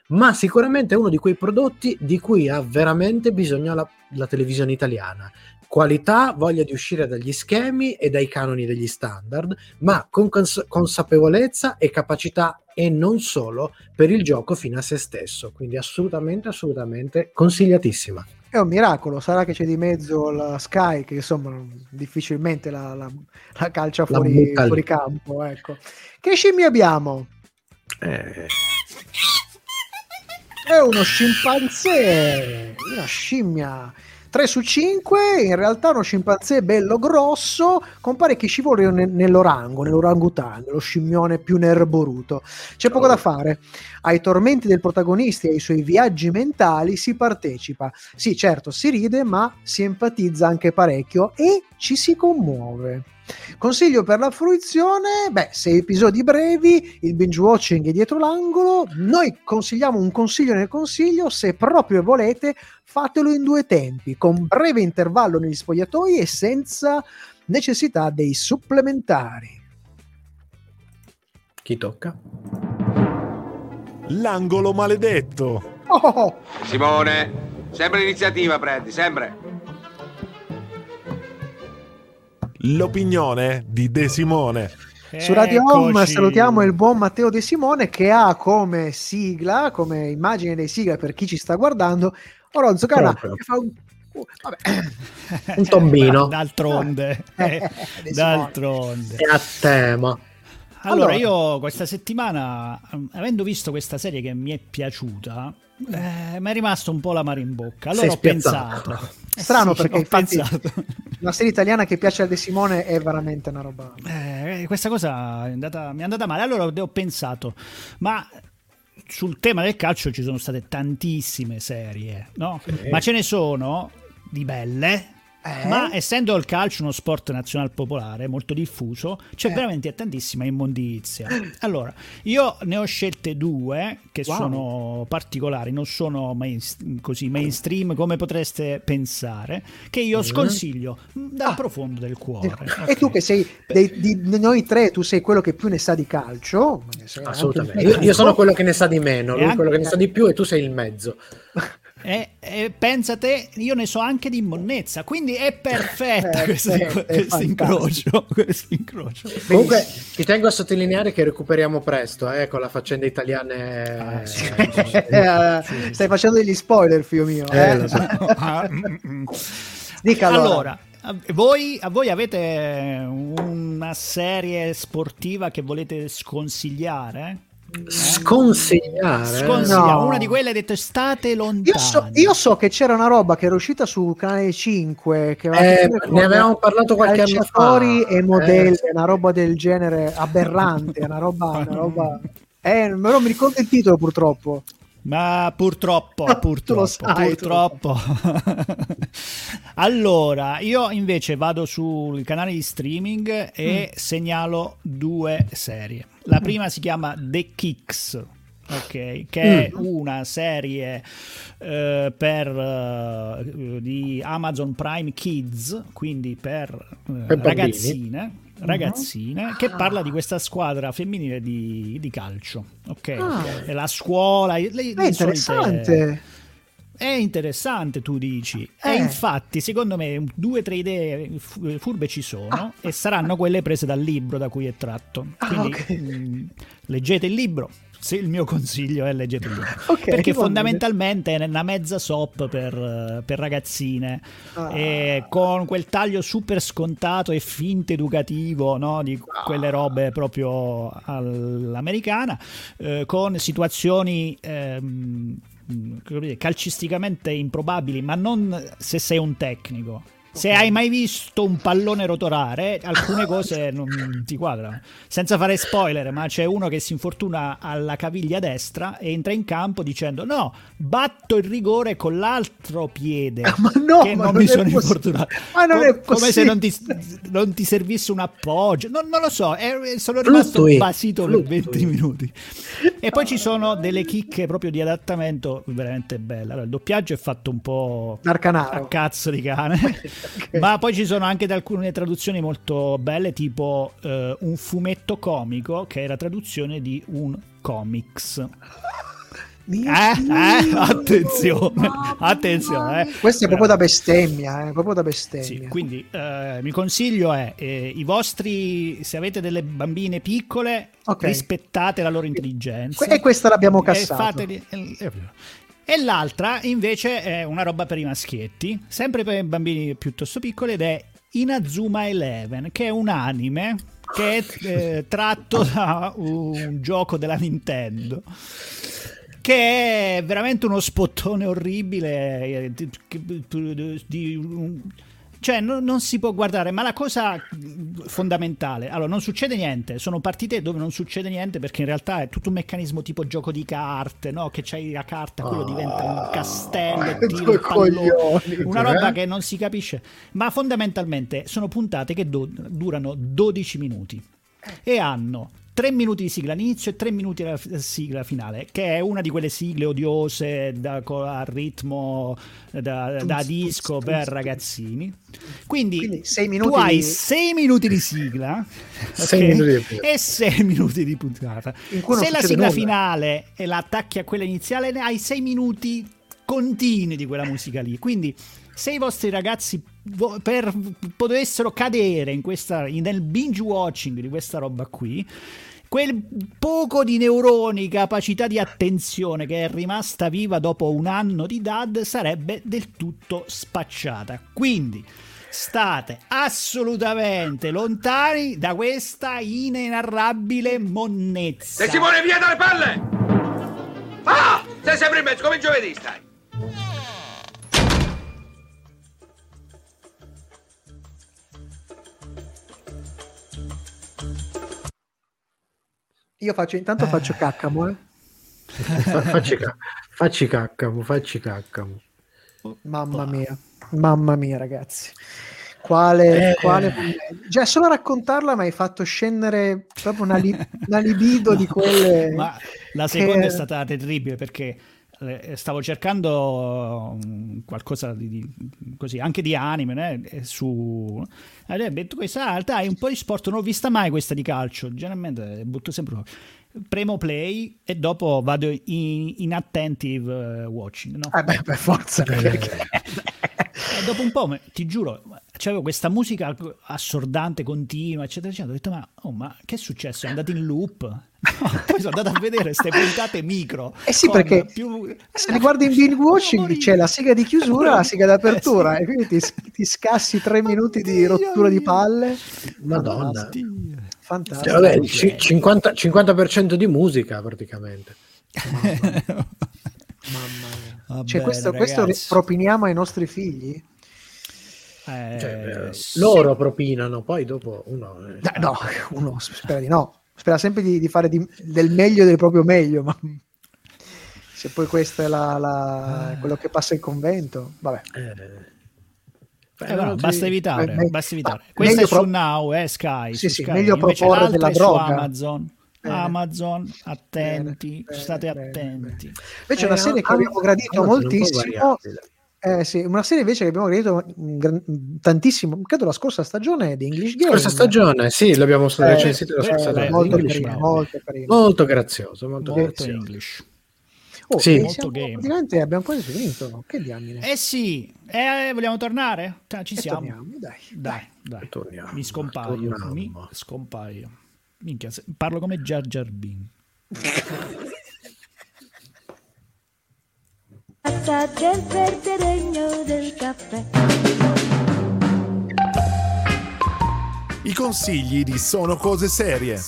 ma sicuramente è uno di quei prodotti di cui ha veramente bisogno la, la televisione italiana. Qualità, voglia di uscire dagli schemi e dai canoni degli standard, ma con cons- consapevolezza e capacità e non solo per il gioco fino a se stesso. Quindi assolutamente, assolutamente consigliatissima. È un miracolo, sarà che c'è di mezzo la Sky che insomma difficilmente la, la- la calcia La fuori, lì. fuori campo. Ecco. Che scimmie abbiamo? Eh, È uno scimpanzé, una scimmia. 3 su 5, in realtà uno scimpanzé bello grosso, con parecchi scivoli ne- nell'orango, nell'orangutan, lo scimmione più nerboruto. C'è poco da fare. Ai tormenti del protagonista e ai suoi viaggi mentali si partecipa. Sì, certo, si ride, ma si empatizza anche parecchio e ci si commuove. Consiglio per la fruizione, beh, sei episodi brevi, il binge watching è dietro l'angolo, noi consigliamo un consiglio nel consiglio, se proprio volete fatelo in due tempi, con breve intervallo negli spogliatoi e senza necessità dei supplementari. chi tocca? L'angolo maledetto. Oh, oh, oh. Simone, sempre l'iniziativa prendi, sempre. L'opinione di De Simone. Su Radio Home Eccoci. salutiamo il buon Matteo De Simone che ha come sigla, come immagine dei sigla per chi ci sta guardando, Oronzo Canà Proprio. che fa un... uh, vabbè. Un tombino. D'altronde. Eh, Eh. D'altronde. È a tema. Allora, Allora. io questa settimana, ehm, avendo visto questa serie che mi è piaciuta, eh, mi è rimasto un po' la mare in bocca. Allora Sei ho spiazzato. pensato. Eh Strano sì, perché infatti pensato. una serie italiana che piace a De Simone è veramente una roba... Eh, questa cosa è andata- mi è andata male. Allora ho pensato, ma sul tema del calcio ci sono state tantissime serie, no? Ma ce ne sono di belle. Eh? Ma essendo il calcio uno sport nazionale popolare molto diffuso, c'è Eh. veramente tantissima immondizia. Allora, io ne ho scelte due che Wow. sono particolari, non sono main- così mainstream come potreste pensare, che io sconsiglio dal Ah. profondo del cuore. E Ok. tu che sei dei- di, noi tre, tu sei quello che più ne sa di calcio. Assolutamente. Io, io sono quello che ne sa di meno, E lui anche- quello che ne sa di più e tu sei il mezzo. E, e pensate, io ne so anche di immonnezza, quindi è perfetta Eh, questo, eh, questo incrocio. questo incrocio. Comunque ti tengo a sottolineare che recuperiamo presto, eh, con la faccenda italiane. Ah, sì. Eh, stai facendo degli spoiler, figlio mio. Eh, eh? Ah, mm, mm. Dica allora. allora, voi, a voi avete una serie sportiva che volete sconsigliare? Sconsigliare. Sconsigliare, No. una di quelle dette state lontane. Io so, io so che c'era una roba che era uscita su canale 5 che Eh, ne avevamo parlato qualche anno fa. e modelli, Eh. una roba del genere aberrante, una roba, una roba... Eh, non mi ricordo il titolo purtroppo. Ma purtroppo, purtroppo, sai, purtroppo. allora, io invece vado sul canale di streaming e segnalo due serie. La prima si chiama The Kicks. Ok, che è una serie eh, per, eh, di Amazon Prime Kids, quindi per, eh, Per bambini. ragazzine, ragazzine che parla di questa squadra femminile di, di calcio. Ok, Ah. La scuola, le, le È solite- interessante. È interessante, tu dici. E Eh. infatti, secondo me, due o tre idee fu- furbe ci sono Ah. e saranno quelle prese dal libro da cui è tratto. Ah, Quindi ok. mh, leggete il libro. Se il mio consiglio è leggete il libro. Ok, Perché fondamentalmente è una mezza soap per, per ragazzine. Ah. E con quel taglio super scontato e finto educativo no? di quelle robe proprio all'americana, eh, con situazioni ehm, calcisticamente improbabili, ma non se sei un tecnico. Se hai mai visto un pallone rotolare, alcune cose non ti quadrano. Senza fare spoiler, ma c'è uno che si infortuna alla caviglia destra e entra in campo dicendo: No, batto il rigore con l'altro piede. Ma no, che ma non non mi sono possi- infortunato. Ma non è Com- come se non ti, possibile. non ti servisse un appoggio. Non, non lo so, è- sono rimasto Fluttui, basito per fluttui. 20 minuti. E poi ci sono delle chicche proprio di adattamento veramente belle. Allora, il doppiaggio è fatto un po' Narcanaro. a cazzo di cane. Ma poi ci sono anche alcune traduzioni molto belle, tipo eh, un fumetto comico che è la traduzione di un comics. Eh, eh, attenzione, attenzione, eh. Questo è proprio da bestemmia, eh, proprio da bestemmia. Sì, quindi eh, il mio consiglio è eh, i vostri, se avete delle bambine piccole, Ok. rispettate la loro intelligenza. E questa l'abbiamo cassato. fateli- eh, E l'altra invece è una roba per i maschietti, sempre per bambini piuttosto piccoli, ed è Inazuma Eleven, che è un anime che è eh, tratto da un gioco della Nintendo che è veramente uno spottone orribile eh, di- cioè non, non si può guardare ma la cosa fondamentale allora non succede niente sono partite dove non succede niente perché in realtà è tutto un meccanismo tipo gioco di carte no? che c'hai la carta quello diventa un castello e tira Due il pallone. una roba che non si capisce. Ma fondamentalmente sono puntate che do- durano 12 minuti e hanno 3 minuti di sigla all'inizio e 3 minuti alla sigla finale, che è una di quelle sigle odiose da, a ritmo da, da disco per ragazzini. Quindi, Quindi sei minuti tu hai di- 6 minuti di sigla Sei ok? minuti di e 6 minuti di puntata. Se la sigla nulla. finale e la attacchi a quella iniziale, ne hai 6 minuti continui di quella musica lì. Quindi, se i vostri ragazzi vo- per, potessero cadere in questa, nel binge watching di questa roba qui, quel poco di neuroni, capacità di attenzione che è rimasta viva dopo un anno di DAD sarebbe del tutto spacciata. Quindi state assolutamente lontani da questa inenarrabile monnezza. Se Simone via dalle palle! Ah! Sei sempre in mezzo, come giovedì stai. Io faccio, intanto faccio caccamo, eh. Fa- facci, ca- facci caccamo, facci caccamo. Mamma mia, mamma mia, ragazzi. Quale, Eh. quale... Già, solo raccontarla mi hai fatto scendere proprio una, li- una libido di quelle... Ma la seconda che- è stata terribile perché eh, stavo cercando mm, qualcosa di, di- così anche di anime né? E su e ho detto questa alta hai un po' di sport non l'ho vista mai questa di calcio generalmente butto sempre premo play e dopo vado in, in attentive eh, watching no? Eh beh, per forza. perché- E dopo un po', ti giuro, c'avevo questa musica assordante, continua, eccetera, eccetera. Ho detto, ma, oh, ma che è successo? È andato in loop? No, poi sono andato a vedere queste puntate micro. Eh sì, perché più- Se li guardi in binge watching c'è la sigla di chiusura e la sigla d'apertura Eh sì. e quindi ti, ti scassi tre minuti di rottura di palle. Madonna. Fantastico. Cioè, vabbè, ci- 50%, 50% di musica praticamente. Mamma mia. Va Cioè, bene, questo, questo ragazzi. propiniamo ai nostri figli? Eh, Cioè, eh, sì. loro propinano, poi dopo uno... Eh, No, uno spera di no. Spera sempre di, di fare di- del meglio del proprio meglio, ma se poi questo è la- la- quello che passa il convento, vabbè. eh, Eh, no, basta evitare, me- basta evitare. ah, Questa è su pro- Now, eh, Sky. Sì, sì, Sky. meglio Invece proporre della è su droga. Amazon. Bene. Amazon, attenti, Bene, state bene, attenti. Invece Eh, una serie che abbiamo gradito è moltissimo. Eh, sì, una serie invece che abbiamo gradito mm, gran- tantissimo, credo la scorsa stagione di English Game. Scorsa stagione, sì, l'abbiamo Eh, recensito la eh, scorsa beh, stagione. molto carino, molto carino. Molto grazioso, molto, Molto grazioso. English. Oh, Sì. Molto siamo, game. praticamente abbiamo quasi finito. Che diamine? Eh sì, eh, vogliamo tornare? Ah, ci E siamo. torniamo, dai. Dai, dai. Torniamo, Mi scompaio. torniamo. Mi scompaio. Minchia, se- parlo come Jar Jar Binks. Assaggia il verde regno del caffè. I consigli di Sono Cose Serie.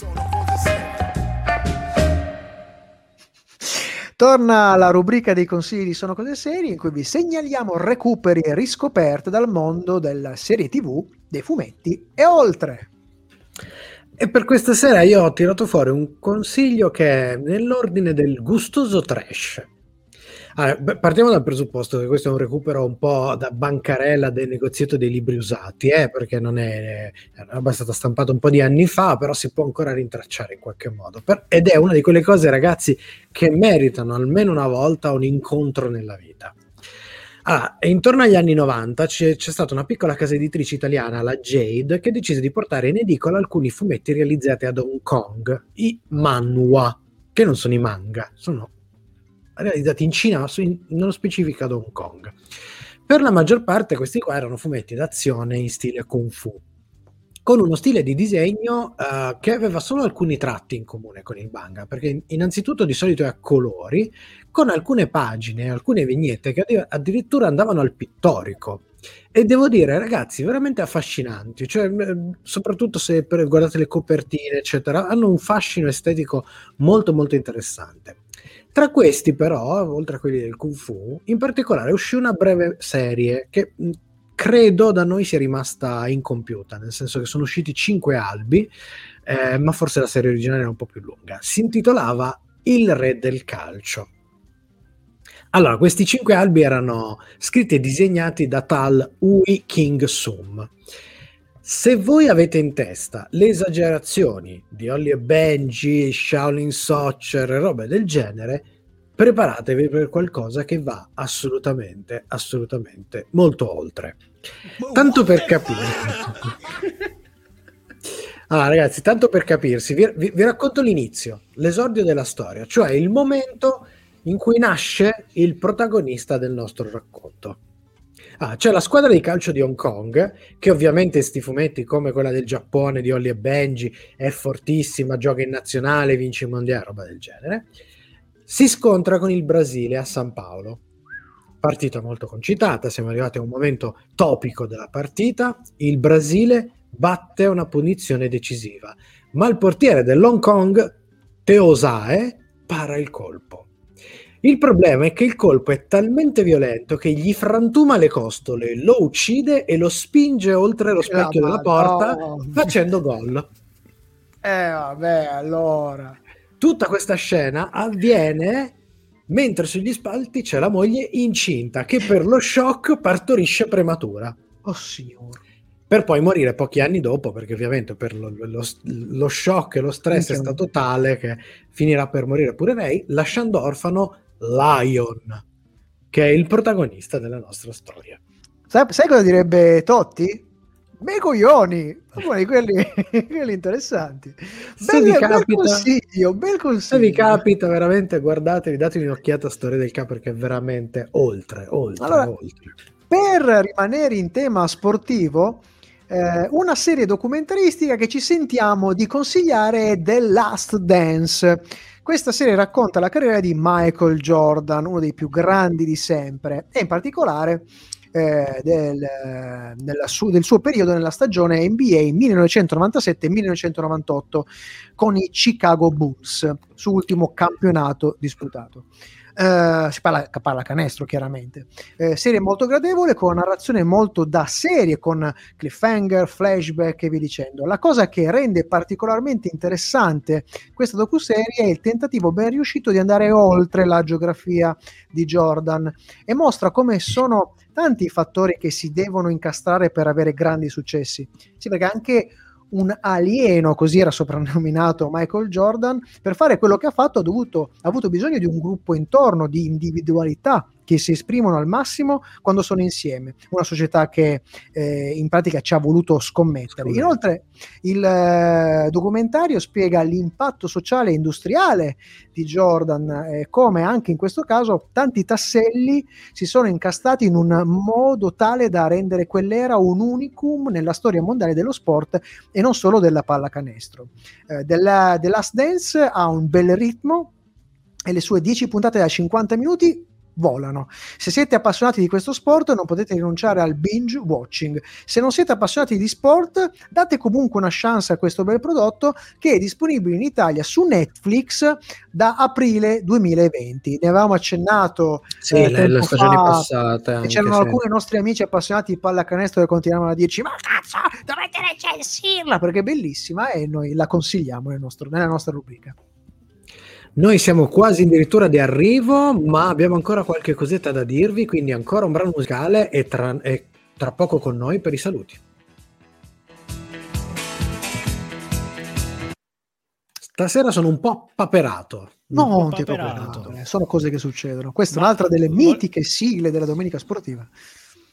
Torna la rubrica dei consigli di Sono Cose Serie in cui vi segnaliamo recuperi e riscoperte dal mondo della serie TV, dei fumetti e oltre. E per questa sera io ho tirato fuori un consiglio che è nell'ordine del gustoso trash. Allora, partiamo dal presupposto che questo è un recupero un po' da bancarella del negozietto dei libri usati, eh, perché non è, è roba stata stampata un po' di anni fa, però si può ancora rintracciare in qualche modo. Per- ed è una di quelle cose, ragazzi, che meritano almeno una volta un incontro nella vita. Allora, intorno agli anni 90 c'è, c'è stata una piccola casa editrice italiana, la Jade, che decise di portare in edicola alcuni fumetti realizzati ad Hong Kong, i manhwa, che non sono i manga, sono realizzati in Cina, nello specifico ad Hong Kong. Per la maggior parte questi qua erano fumetti d'azione in stile kung fu, con uno stile di disegno eh, che aveva solo alcuni tratti in comune con il manga, perché innanzitutto di solito è a colori, con alcune pagine, alcune vignette che addi- addirittura andavano al pittorico. E devo dire, ragazzi, veramente affascinanti, cioè, soprattutto se guardate le copertine, eccetera, hanno un fascino estetico molto molto interessante. Tra questi, però, oltre a quelli del Kung Fu, in particolare uscì una breve serie che credo da noi sia rimasta incompiuta, nel senso che sono usciti cinque albi, eh, ma forse la serie originale era un po' più lunga. Si intitolava Il Re del Calcio. Allora, questi cinque albi erano scritti e disegnati da tal Ui King Sum. Se voi avete in testa le esagerazioni di Holly e Benji, Shaolin Soccer e robe del genere, preparatevi per qualcosa che va assolutamente, assolutamente molto oltre. Tanto per capire. Allora, ragazzi, tanto per capirsi, vi, vi- vi racconto l'inizio, l'esordio della storia, cioè il momento in cui nasce il protagonista del nostro racconto. Ah, c'è la squadra di calcio di Hong Kong, che ovviamente sti fumetti, come quella del Giappone di Holly e Benji, è fortissima, gioca in nazionale, vince il mondiale, roba del genere. Si scontra con il Brasile a San Paolo. Partita molto concitata, siamo arrivati a un momento topico della partita. Il Brasile batte una punizione decisiva, ma il portiere dell'Hong Kong, Teosae, para il colpo. Il problema è che il colpo è talmente violento che gli frantuma le costole, lo uccide e lo spinge oltre lo specchio della porta Madonna. facendo gol. Eh vabbè, allora. Tutta questa scena avviene mentre sugli spalti c'è la moglie incinta che per lo shock partorisce prematura. Oh signore. Per poi morire pochi anni dopo, perché ovviamente per lo, lo- lo shock e lo stress è Minchia. stato tale che finirà per morire pure lei, lasciando orfano Lion, che è il protagonista della nostra storia. Sai, sai cosa direbbe Totti? Bei coglioni, uno di quelli, quelli interessanti. Se Bel, vi bel capita- consiglio, bel consiglio. Se vi capita, veramente guardatevi, datevi un'occhiata a Storia del K perché è veramente oltre, oltre, Allora, oltre. Per rimanere in tema sportivo, eh, una serie documentaristica che ci sentiamo di consigliare è The Last Dance. Questa serie racconta la carriera di Michael Jordan, uno dei più grandi di sempre, e in particolare eh, del, su- del suo periodo nella stagione NBA 1997-1998 con i Chicago Bulls, su ultimo campionato disputato. Eh, si parla, parla canestro chiaramente. Eh, serie molto gradevole con narrazione molto da serie con cliffhanger, flashback e via dicendo. La cosa che rende particolarmente interessante questa docuserie è il tentativo ben riuscito di andare oltre la geografia di Jordan e mostra come sono tanti i fattori che si devono incastrare per avere grandi successi. Sì, perché anche un alieno, così era soprannominato Michael Jordan, per fare quello che ha fatto ha, dovuto, ha avuto bisogno di un gruppo intorno, di individualità che si esprimono al massimo quando sono insieme. Una società che eh, in pratica ci ha voluto scommettere. Inoltre il eh, documentario spiega l'impatto sociale e industriale di Jordan e come anche in questo caso tanti tasselli si sono incastati in un modo tale da rendere quell'era un unicum nella storia mondiale dello sport e non solo della pallacanestro. Eh, della, The Last Dance ha un bel ritmo e le sue 10 puntate da 50 minuti volano. Se siete appassionati di questo sport non potete rinunciare al binge watching. Se non siete appassionati di sport, date comunque una chance a questo bel prodotto che è disponibile in Italia su Netflix da aprile 2020. Ne avevamo accennato Sì, eh, le, tempo le stagioni fa, passate. anche c'erano se- alcuni nostri amici appassionati di pallacanestro che continuavano a dirci ma cazzo dovete recensirla perché è bellissima e noi la consigliamo nel nostro- nella nostra rubrica Noi siamo quasi addirittura di arrivo, ma abbiamo ancora qualche cosetta da dirvi, quindi ancora un brano musicale e tra, e tra poco con noi per i saluti. Stasera sono un po' paperato. no non ti paperato. sono cose che succedono questa è Ma- un'altra delle vol- mitiche sigle della domenica sportiva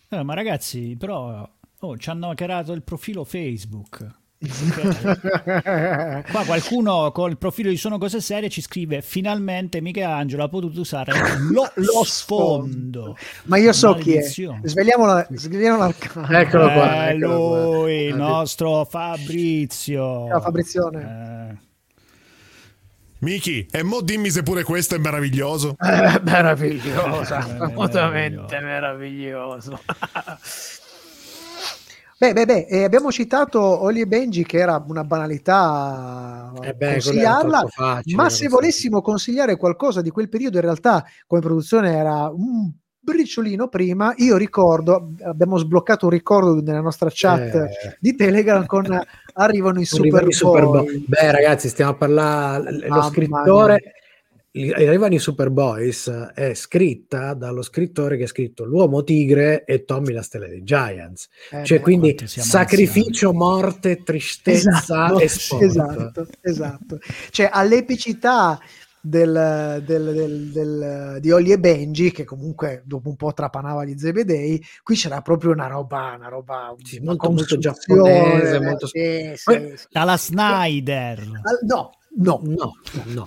Eh, ma ragazzi, però oh, ci hanno hackerato il profilo Facebook. Qua qualcuno col profilo di Sono Cose Serie ci scrive finalmente Michelangelo ha potuto usare lo, Lo sfondo. ma io so chi è Maledizione. svegliamola svegliamo l'arcano Eccolo qua. Eh, eccolo qua. lui, il nostro Fabrizio. Ciao, Fabrizione. Eh, Miki, e mo dimmi se pure questo è meraviglioso. Eh, meravigliosa Eh, assolutamente meraviglioso Beh, beh, beh, eh, abbiamo citato Oli e Benji che era una banalità Eh beh, consigliarla, facile, ma se volessimo consigliare qualcosa di quel periodo, in realtà come produzione era un briciolino prima, io ricordo, abbiamo sbloccato un ricordo nella nostra chat Eh. di Telegram con Arrivano i Super, Bowl. Bowl. Beh, ragazzi, stiamo a parlare. Lo scrittore. li- Arrivano i Super Boys è scritta dallo scrittore che ha scritto L'uomo tigre e Tommy la stella dei Giants. Eh, cioè, beh, quindi sacrificio, morte, tristezza Esatto, e sport. esatto, esatto. Cioè all'epicità del, del- del- del- di Ollie e Benji, che comunque dopo un po' trapanava gli Zebedei, qui c'era proprio una roba, una roba Sì, una molto- molto giapponese, molto- sì, sì. Dalla Snyder. Al- No, no, No, no, no,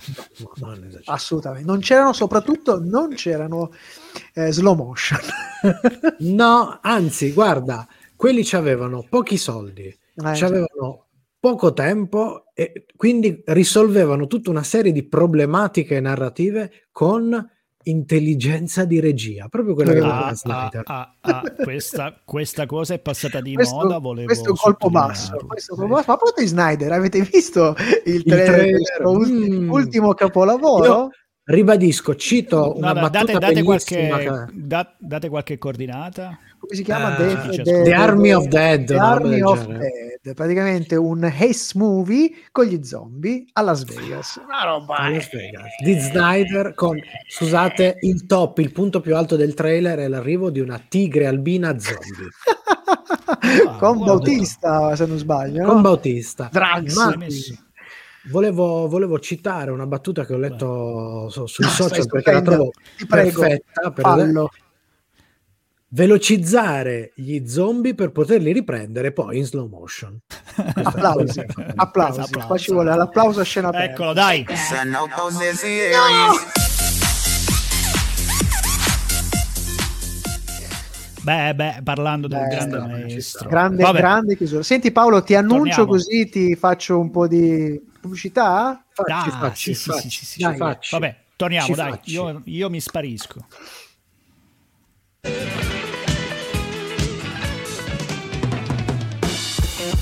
assolutamente. Non c'erano, soprattutto, non c'erano eh, slow motion. No, anzi, guarda, quelli ci avevano pochi soldi, Eh, ci avevano poco tempo e quindi risolvevano tutta una serie di problematiche narrative con intelligenza di regia, proprio quella che Ah, aveva Ah, Snyder. ah, ah, questa, questa cosa è passata di questo, moda. Volevo questo è un colpo basso. Questo un colpo basso. Ma proprio di Snyder, avete visto il Il trailer, trailer, suo ulti- mm. ultimo capolavoro? Io Ribadisco, cito una No, no, battuta date, date, qualche, che- da- date qualche coordinata. Come si chiama? Ah, The, The The- The Army of Dead, The Army of. Dead, praticamente un haste movie con gli zombie a Las Vegas. Una roba a Las Vegas. di Snyder con scusate il top il punto più alto del trailer è l'arrivo di una tigre albina zombie con guarda. Bautista, se non sbaglio. con no? Bautista Drax. Ma- volevo, volevo citare una battuta che ho letto su- sui No, stai social perché la trovo perfetta per fallo. Velocizzare gli zombie per poterli riprendere poi in slow motion Applausi, applausi. Applauso. Qua ci vuole l'applauso a scena aperta. Eccolo, dai. Cose serie. Beh, beh, parlando del Beh, grande maestro. Grande, Vabbè. grande chiusura. Senti Paolo, ti annuncio Torniamo. così ti faccio un po' di pubblicità. Facci, Ah, facci, sì, sì, facci, sì, sì, facci. Vabbè, torniamo, Ci dai. Io, io mi sparisco.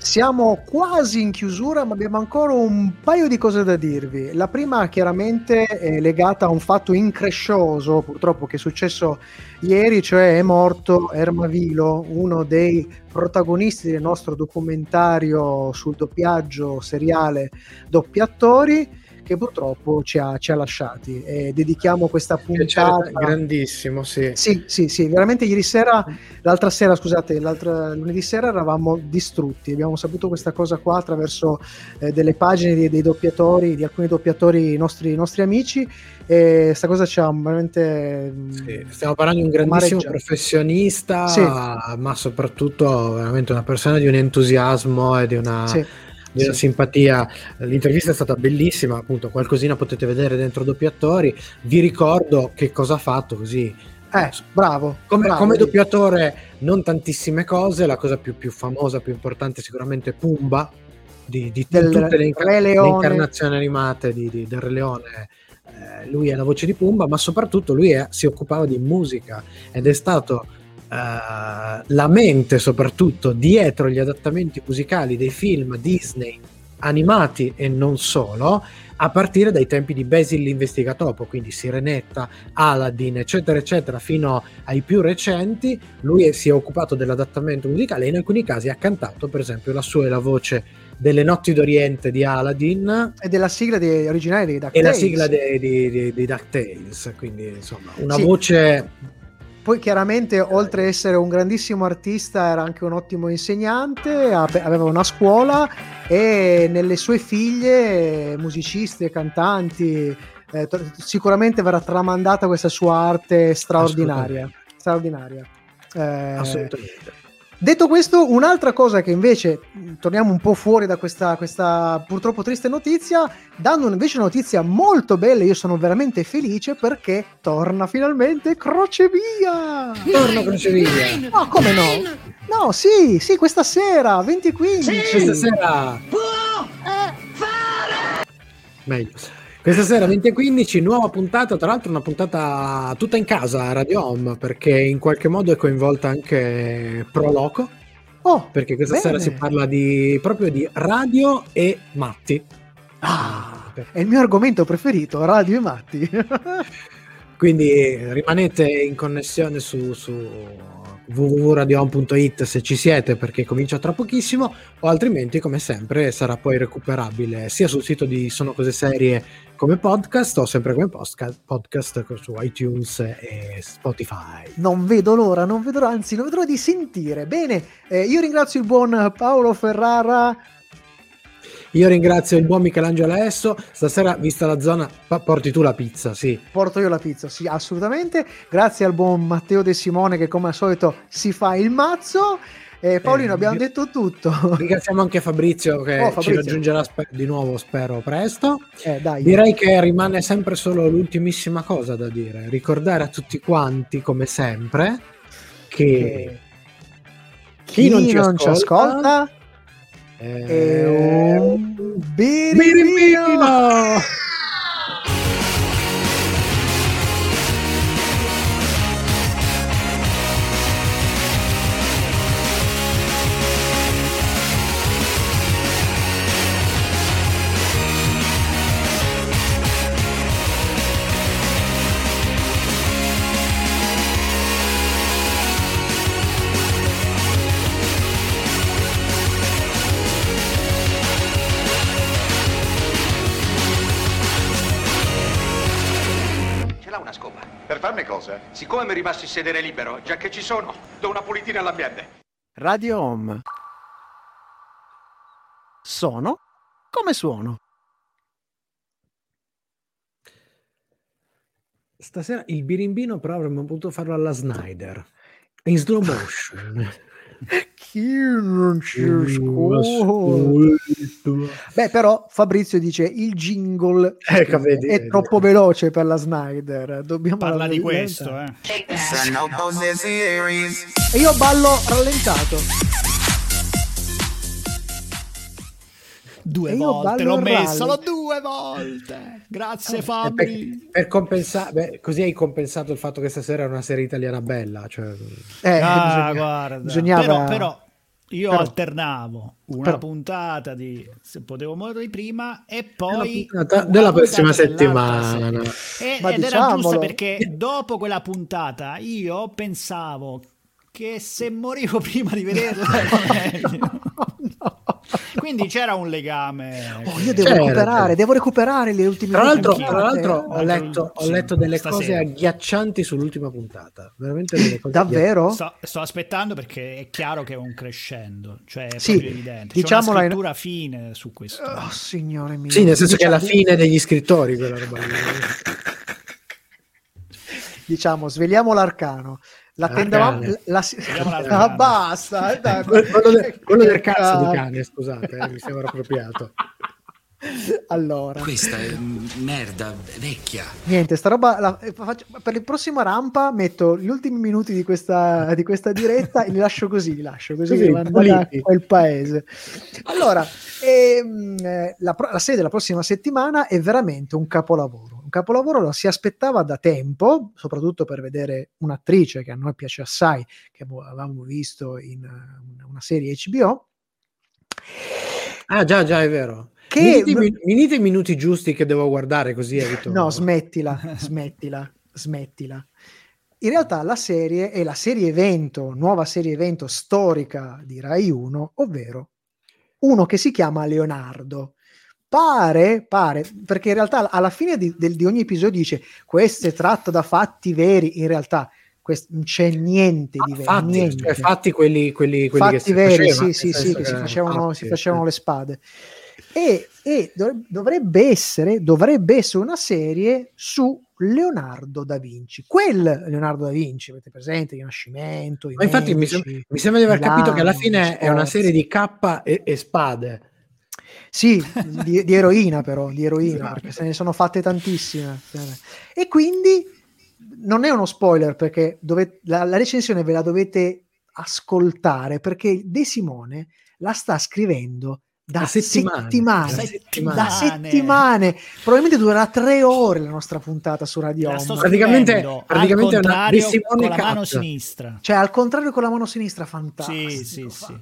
Siamo quasi in chiusura, ma abbiamo ancora un paio di cose da dirvi. La prima chiaramente è legata a un fatto increscioso, purtroppo, che è successo ieri, cioè è morto Ermavilo, uno dei protagonisti del nostro documentario sul doppiaggio seriale Doppi Attori che purtroppo ci ha, ci ha lasciati. E dedichiamo questa puntata. Grandissimo, sì. Sì, sì, sì, veramente ieri sera, l'altra sera, scusate, l'altra, lunedì sera eravamo distrutti. Abbiamo saputo questa cosa qua attraverso eh, delle pagine dei, dei, doppiatori, di alcuni doppiatori nostri, nostri amici. E questa cosa ci ha veramente. Mm, sì, stiamo parlando di un grandissimo professionista, sì. ma soprattutto veramente una persona di un entusiasmo e di una. Sì di una simpatia. L'intervista è stata bellissima, appunto, qualcosina potete vedere dentro doppi attori. Vi ricordo che cosa ha fatto così. Eh, bravo. Come, bravo. come doppiatore, non tantissime cose. La cosa più, più famosa, più importante, sicuramente Pumba di, di Del, tutte le, inca- le incarnazioni animate di, di, del Re Leone. Eh, lui è la voce di Pumba, ma soprattutto lui è, si occupava di musica ed è stato la mente soprattutto dietro gli adattamenti musicali dei film Disney animati e non solo, a partire dai tempi di Basil l'investigatopo, quindi Sirenetta, Aladdin, eccetera, eccetera, fino ai più recenti, lui si è occupato dell'adattamento musicale e in alcuni casi ha cantato, per esempio, la sua e la voce delle Notti d'Oriente di Aladdin e della sigla di, originale dei DuckTales e la sigla dei, dei, dei, dei DuckTales, quindi insomma una sì. voce poi chiaramente, oltre ad essere un grandissimo artista, era anche un ottimo insegnante, aveva una scuola e nelle sue figlie, musicisti e cantanti, eh, sicuramente verrà tramandata questa sua arte straordinaria. straordinaria. Eh, Assolutamente. Detto questo, un'altra cosa che invece torniamo un po' fuori da questa, questa, purtroppo triste notizia, dando invece una notizia molto bella, io sono veramente felice perché torna finalmente Crocevia! Torna Crocevia! No, come no? No, sì, sì, questa sera, 2015! Sì, questa sera! Può eh, fare! Meglio. Questa sera 20.15, nuova puntata, tra l'altro una puntata tutta in casa a Radio Home, perché in qualche modo è coinvolta anche Pro Loco. Oh, perché questa bene. sera si parla di, proprio di radio e matti. Ah, è il mio argomento preferito, radio e matti. Quindi rimanete in connessione su, su www.radioon.it se ci siete perché comincia tra pochissimo o altrimenti come sempre sarà poi recuperabile sia sul sito di Sono Cose Serie come podcast o sempre come podcast su iTunes e Spotify. Non vedo l'ora, non vedo l'ora, anzi non vedo l'ora di sentire. Bene, eh, io ringrazio il buon Paolo Ferrara io ringrazio il buon Michelangelo Esso. Stasera, vista la zona, porti tu la pizza, sì. Porto io la pizza, sì, assolutamente. Grazie al buon Matteo De Simone che come al solito si fa il mazzo. Eh, Paolino, eh, abbiamo io... detto tutto. Ringraziamo anche Fabrizio che oh, Fabrizio. ci raggiungerà spe- di nuovo, spero, presto. Eh, Direi che rimane sempre solo l'ultimissima cosa da dire. Ricordare a tutti quanti, come sempre, che chi, chi non, ci, non ascolta, ci ascolta è un birimbino! cosa? mi rimasti sedere libero, già che ci sono, do una pulitina all'ambiente. Radio Home. Sono come suono. Stasera il birimbino però avremmo potuto farlo alla Snyder. In slow motion. Chi non ci ascolta? Beh, però Fabrizio dice il jingle ecco, vedi, è vedi. troppo veloce per la Snyder. Dobbiamo Parla di questo, eh. E io ballo rallentato. Due volte l'ho messo, l'ho due volte. Grazie, Fabri. Per, per compensare, così hai compensato il fatto che stasera è una serie italiana bella. Cioè... Eh, ah, bisogna, guarda. Bisognava... Però, però Io Però- alternavo una però- puntata di se potevo morire prima e poi puntata della prossima settimana. E- ed era diciamolo. giusta perché dopo quella puntata io pensavo che se morivo prima di vederla era meglio. Quindi c'era un legame. Oh, io devo C'era, recuperare, devo recuperare le ultime Tra l'altro, tra l'altro ho, letto, ho sì, letto delle cose stasera. agghiaccianti sull'ultima puntata. Veramente delle cose Davvero? Sto, sto aspettando perché è chiaro che è un crescendo, cioè è Sì, proprio evidente. C'è una in- scrittura fine su questo. Oh, signore mio. Sì, nel senso che è la Diciamo- fine degli scrittori quella roba lì. Diciamo, sveliamo l'arcano. L'attendavamo. Arcane. La, Sveliamo l'arcano. Ah, basta. eh, dai, quello, de- quello del cazzo di cane, scusate, eh, mi sembra appropriato. Allora, Questa è mm, merda vecchia. niente, sta roba la- eh, faccio- per la prossima rampa metto gli ultimi minuti di questa, di questa diretta e li lascio così, li lascio così, Così, puliti. quel paese. Allora, ehm, eh, la, la serie della prossima settimana è veramente un capolavoro. Un capolavoro lo si aspettava da tempo, soprattutto per vedere un'attrice che a noi piace assai, che avevamo visto in eh, una- serie HBO. Ah, già, già, è vero. Che- Mi dite, i mi- mi dite i minuti giusti che devo guardare così evito. No, smettila, smettila, smettila. In realtà la serie è la serie evento, nuova serie evento storica di Rai 1, ovvero uno che si chiama Leonardo. Pare, pare, perché in realtà alla fine di, del- di ogni episodio dice questo è tratto da fatti veri, in realtà quest- non c'è niente di vero, fatti, niente. cioè, fatti quelli, quelli, quelli che fatti si veri, faceva, sì, sì, sì, che si facevano, ah, si facevano sì. le spade. E, e dov- dovrebbe, essere, dovrebbe essere una serie su Leonardo da Vinci. Quel Leonardo da Vinci, avete presente? Il Rinascimento, infatti mi, sem- mi sembra di aver capito che alla fine è una serie di K e, e spade. Sì, di, di eroina però, di eroina, Esatto. perché se ne sono fatte tantissime. E quindi non è uno spoiler perché dove- la, la recensione ve la dovete ascoltare perché De Simone la sta scrivendo da settimane. settimane, Da settimane. da settimane. Probabilmente durerà tre ore la nostra puntata su Radio Home. Praticamente- praticamente è una contrario De Simone con la mano cut. sinistra. Cioè, al contrario con la mano sinistra, fantastico. Sì, sì, sì.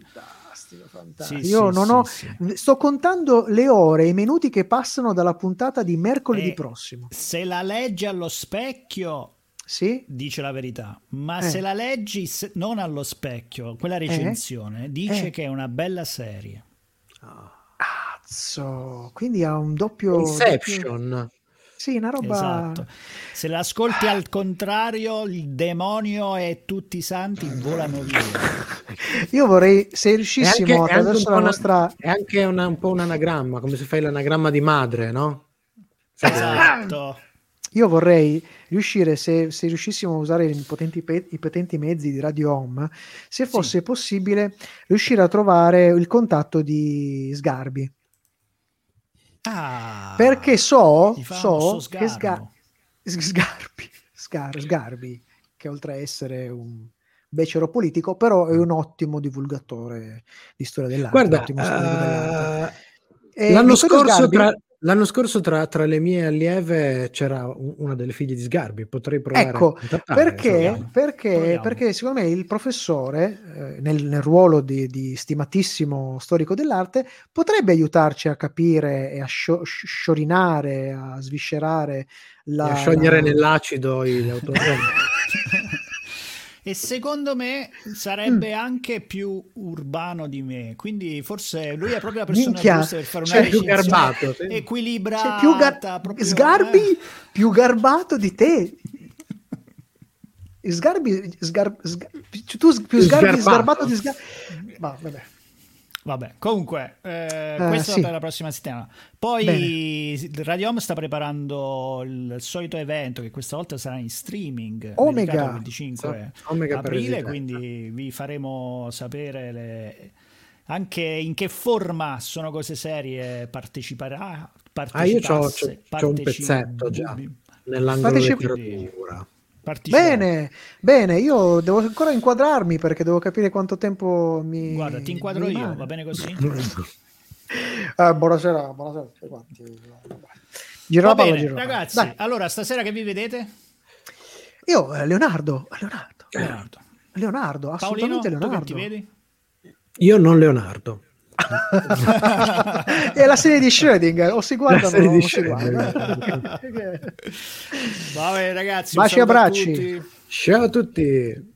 Fantastico, fantastico. Sì, Io sì, non sì, ho, sì. sto contando le ore, i minuti che passano dalla puntata di mercoledì Eh, prossimo. Se la leggi allo specchio Sì? dice la verità, ma Eh. se la leggi se- non allo specchio, quella recensione dice Eh. che è una bella serie. Cazzo, quindi ha un doppio... doppio- Inception. Sì, una roba... Esatto. Se l'ascolti al contrario, il demonio e tutti i santi volano via. Io vorrei, se riuscissimo anche, è anche un attraverso po' la una- nostra... è anche una- un po' un anagramma, come se fai l'anagramma di madre, no? Esatto. Io vorrei riuscire, se, se riuscissimo a usare i potenti, pe- i potenti mezzi di Radio Home, se fosse possibile riuscire a trovare il contatto di Sgarbi. Ah, Perché so, so che Sga-. Sgarbi, Sgar- Sgarbi, che oltre a essere un becero politico, però è un ottimo divulgatore di storia dell'arte. un Guarda, ottimo storico dell'arte. eh, E l'anno, scorso Sgarbi- tra, l'anno scorso tra, tra le mie allieve c'era un- una delle figlie di Sgarbi, potrei provare Ecco, perché, perché, Proviamo. perché secondo me il professore, eh, nel, nel ruolo di, di stimatissimo storico dell'arte, potrebbe aiutarci a capire e a scio- sciorinare, a sviscerare la... E a sciogliere la- nell'acido gli autori. E secondo me sarebbe anche più urbano di me, quindi forse lui è proprio la persona Minchia, giusta per fare una cioè, più garbato, sì. equilibrata. Cioè, più gar- proprio, Sgarbi eh. più garbato di te. Sgarbi, sgar- sgar- tu s- più sgarbi, Sgarbato. sgarbato di sgarbi. Ma vabbè. Vabbè, comunque, eh, Eh, questo sì. per la prossima settimana. Poi Radio Home sta preparando il solito evento che questa volta sarà in streaming. Omega. dedicato al 25 Sì, Omega aprile, quindi vi faremo sapere le- anche in che forma sono cose serie parteciperà. Ah, io c'ho un parteci- pezzetto già nell'angolo Partecipi- letteratura. Bene, bene, io devo ancora inquadrarmi perché devo capire quanto tempo mi. Guarda, ti inquadro io, va bene così? Eh, buonasera, buonasera a tutti quanti. Giro Va bene, giro ragazzi, Dai, allora stasera che vi vedete? io, eh, Leonardo, Leonardo, Leonardo. Leonardo, Paolino, assolutamente tu che Leonardo. ti vedi? Io non Leonardo. È la serie di Schrödinger o si guardano o non si guardano. Vabbè ragazzi, Baci un e abbracci. tutti. Ciao a tutti.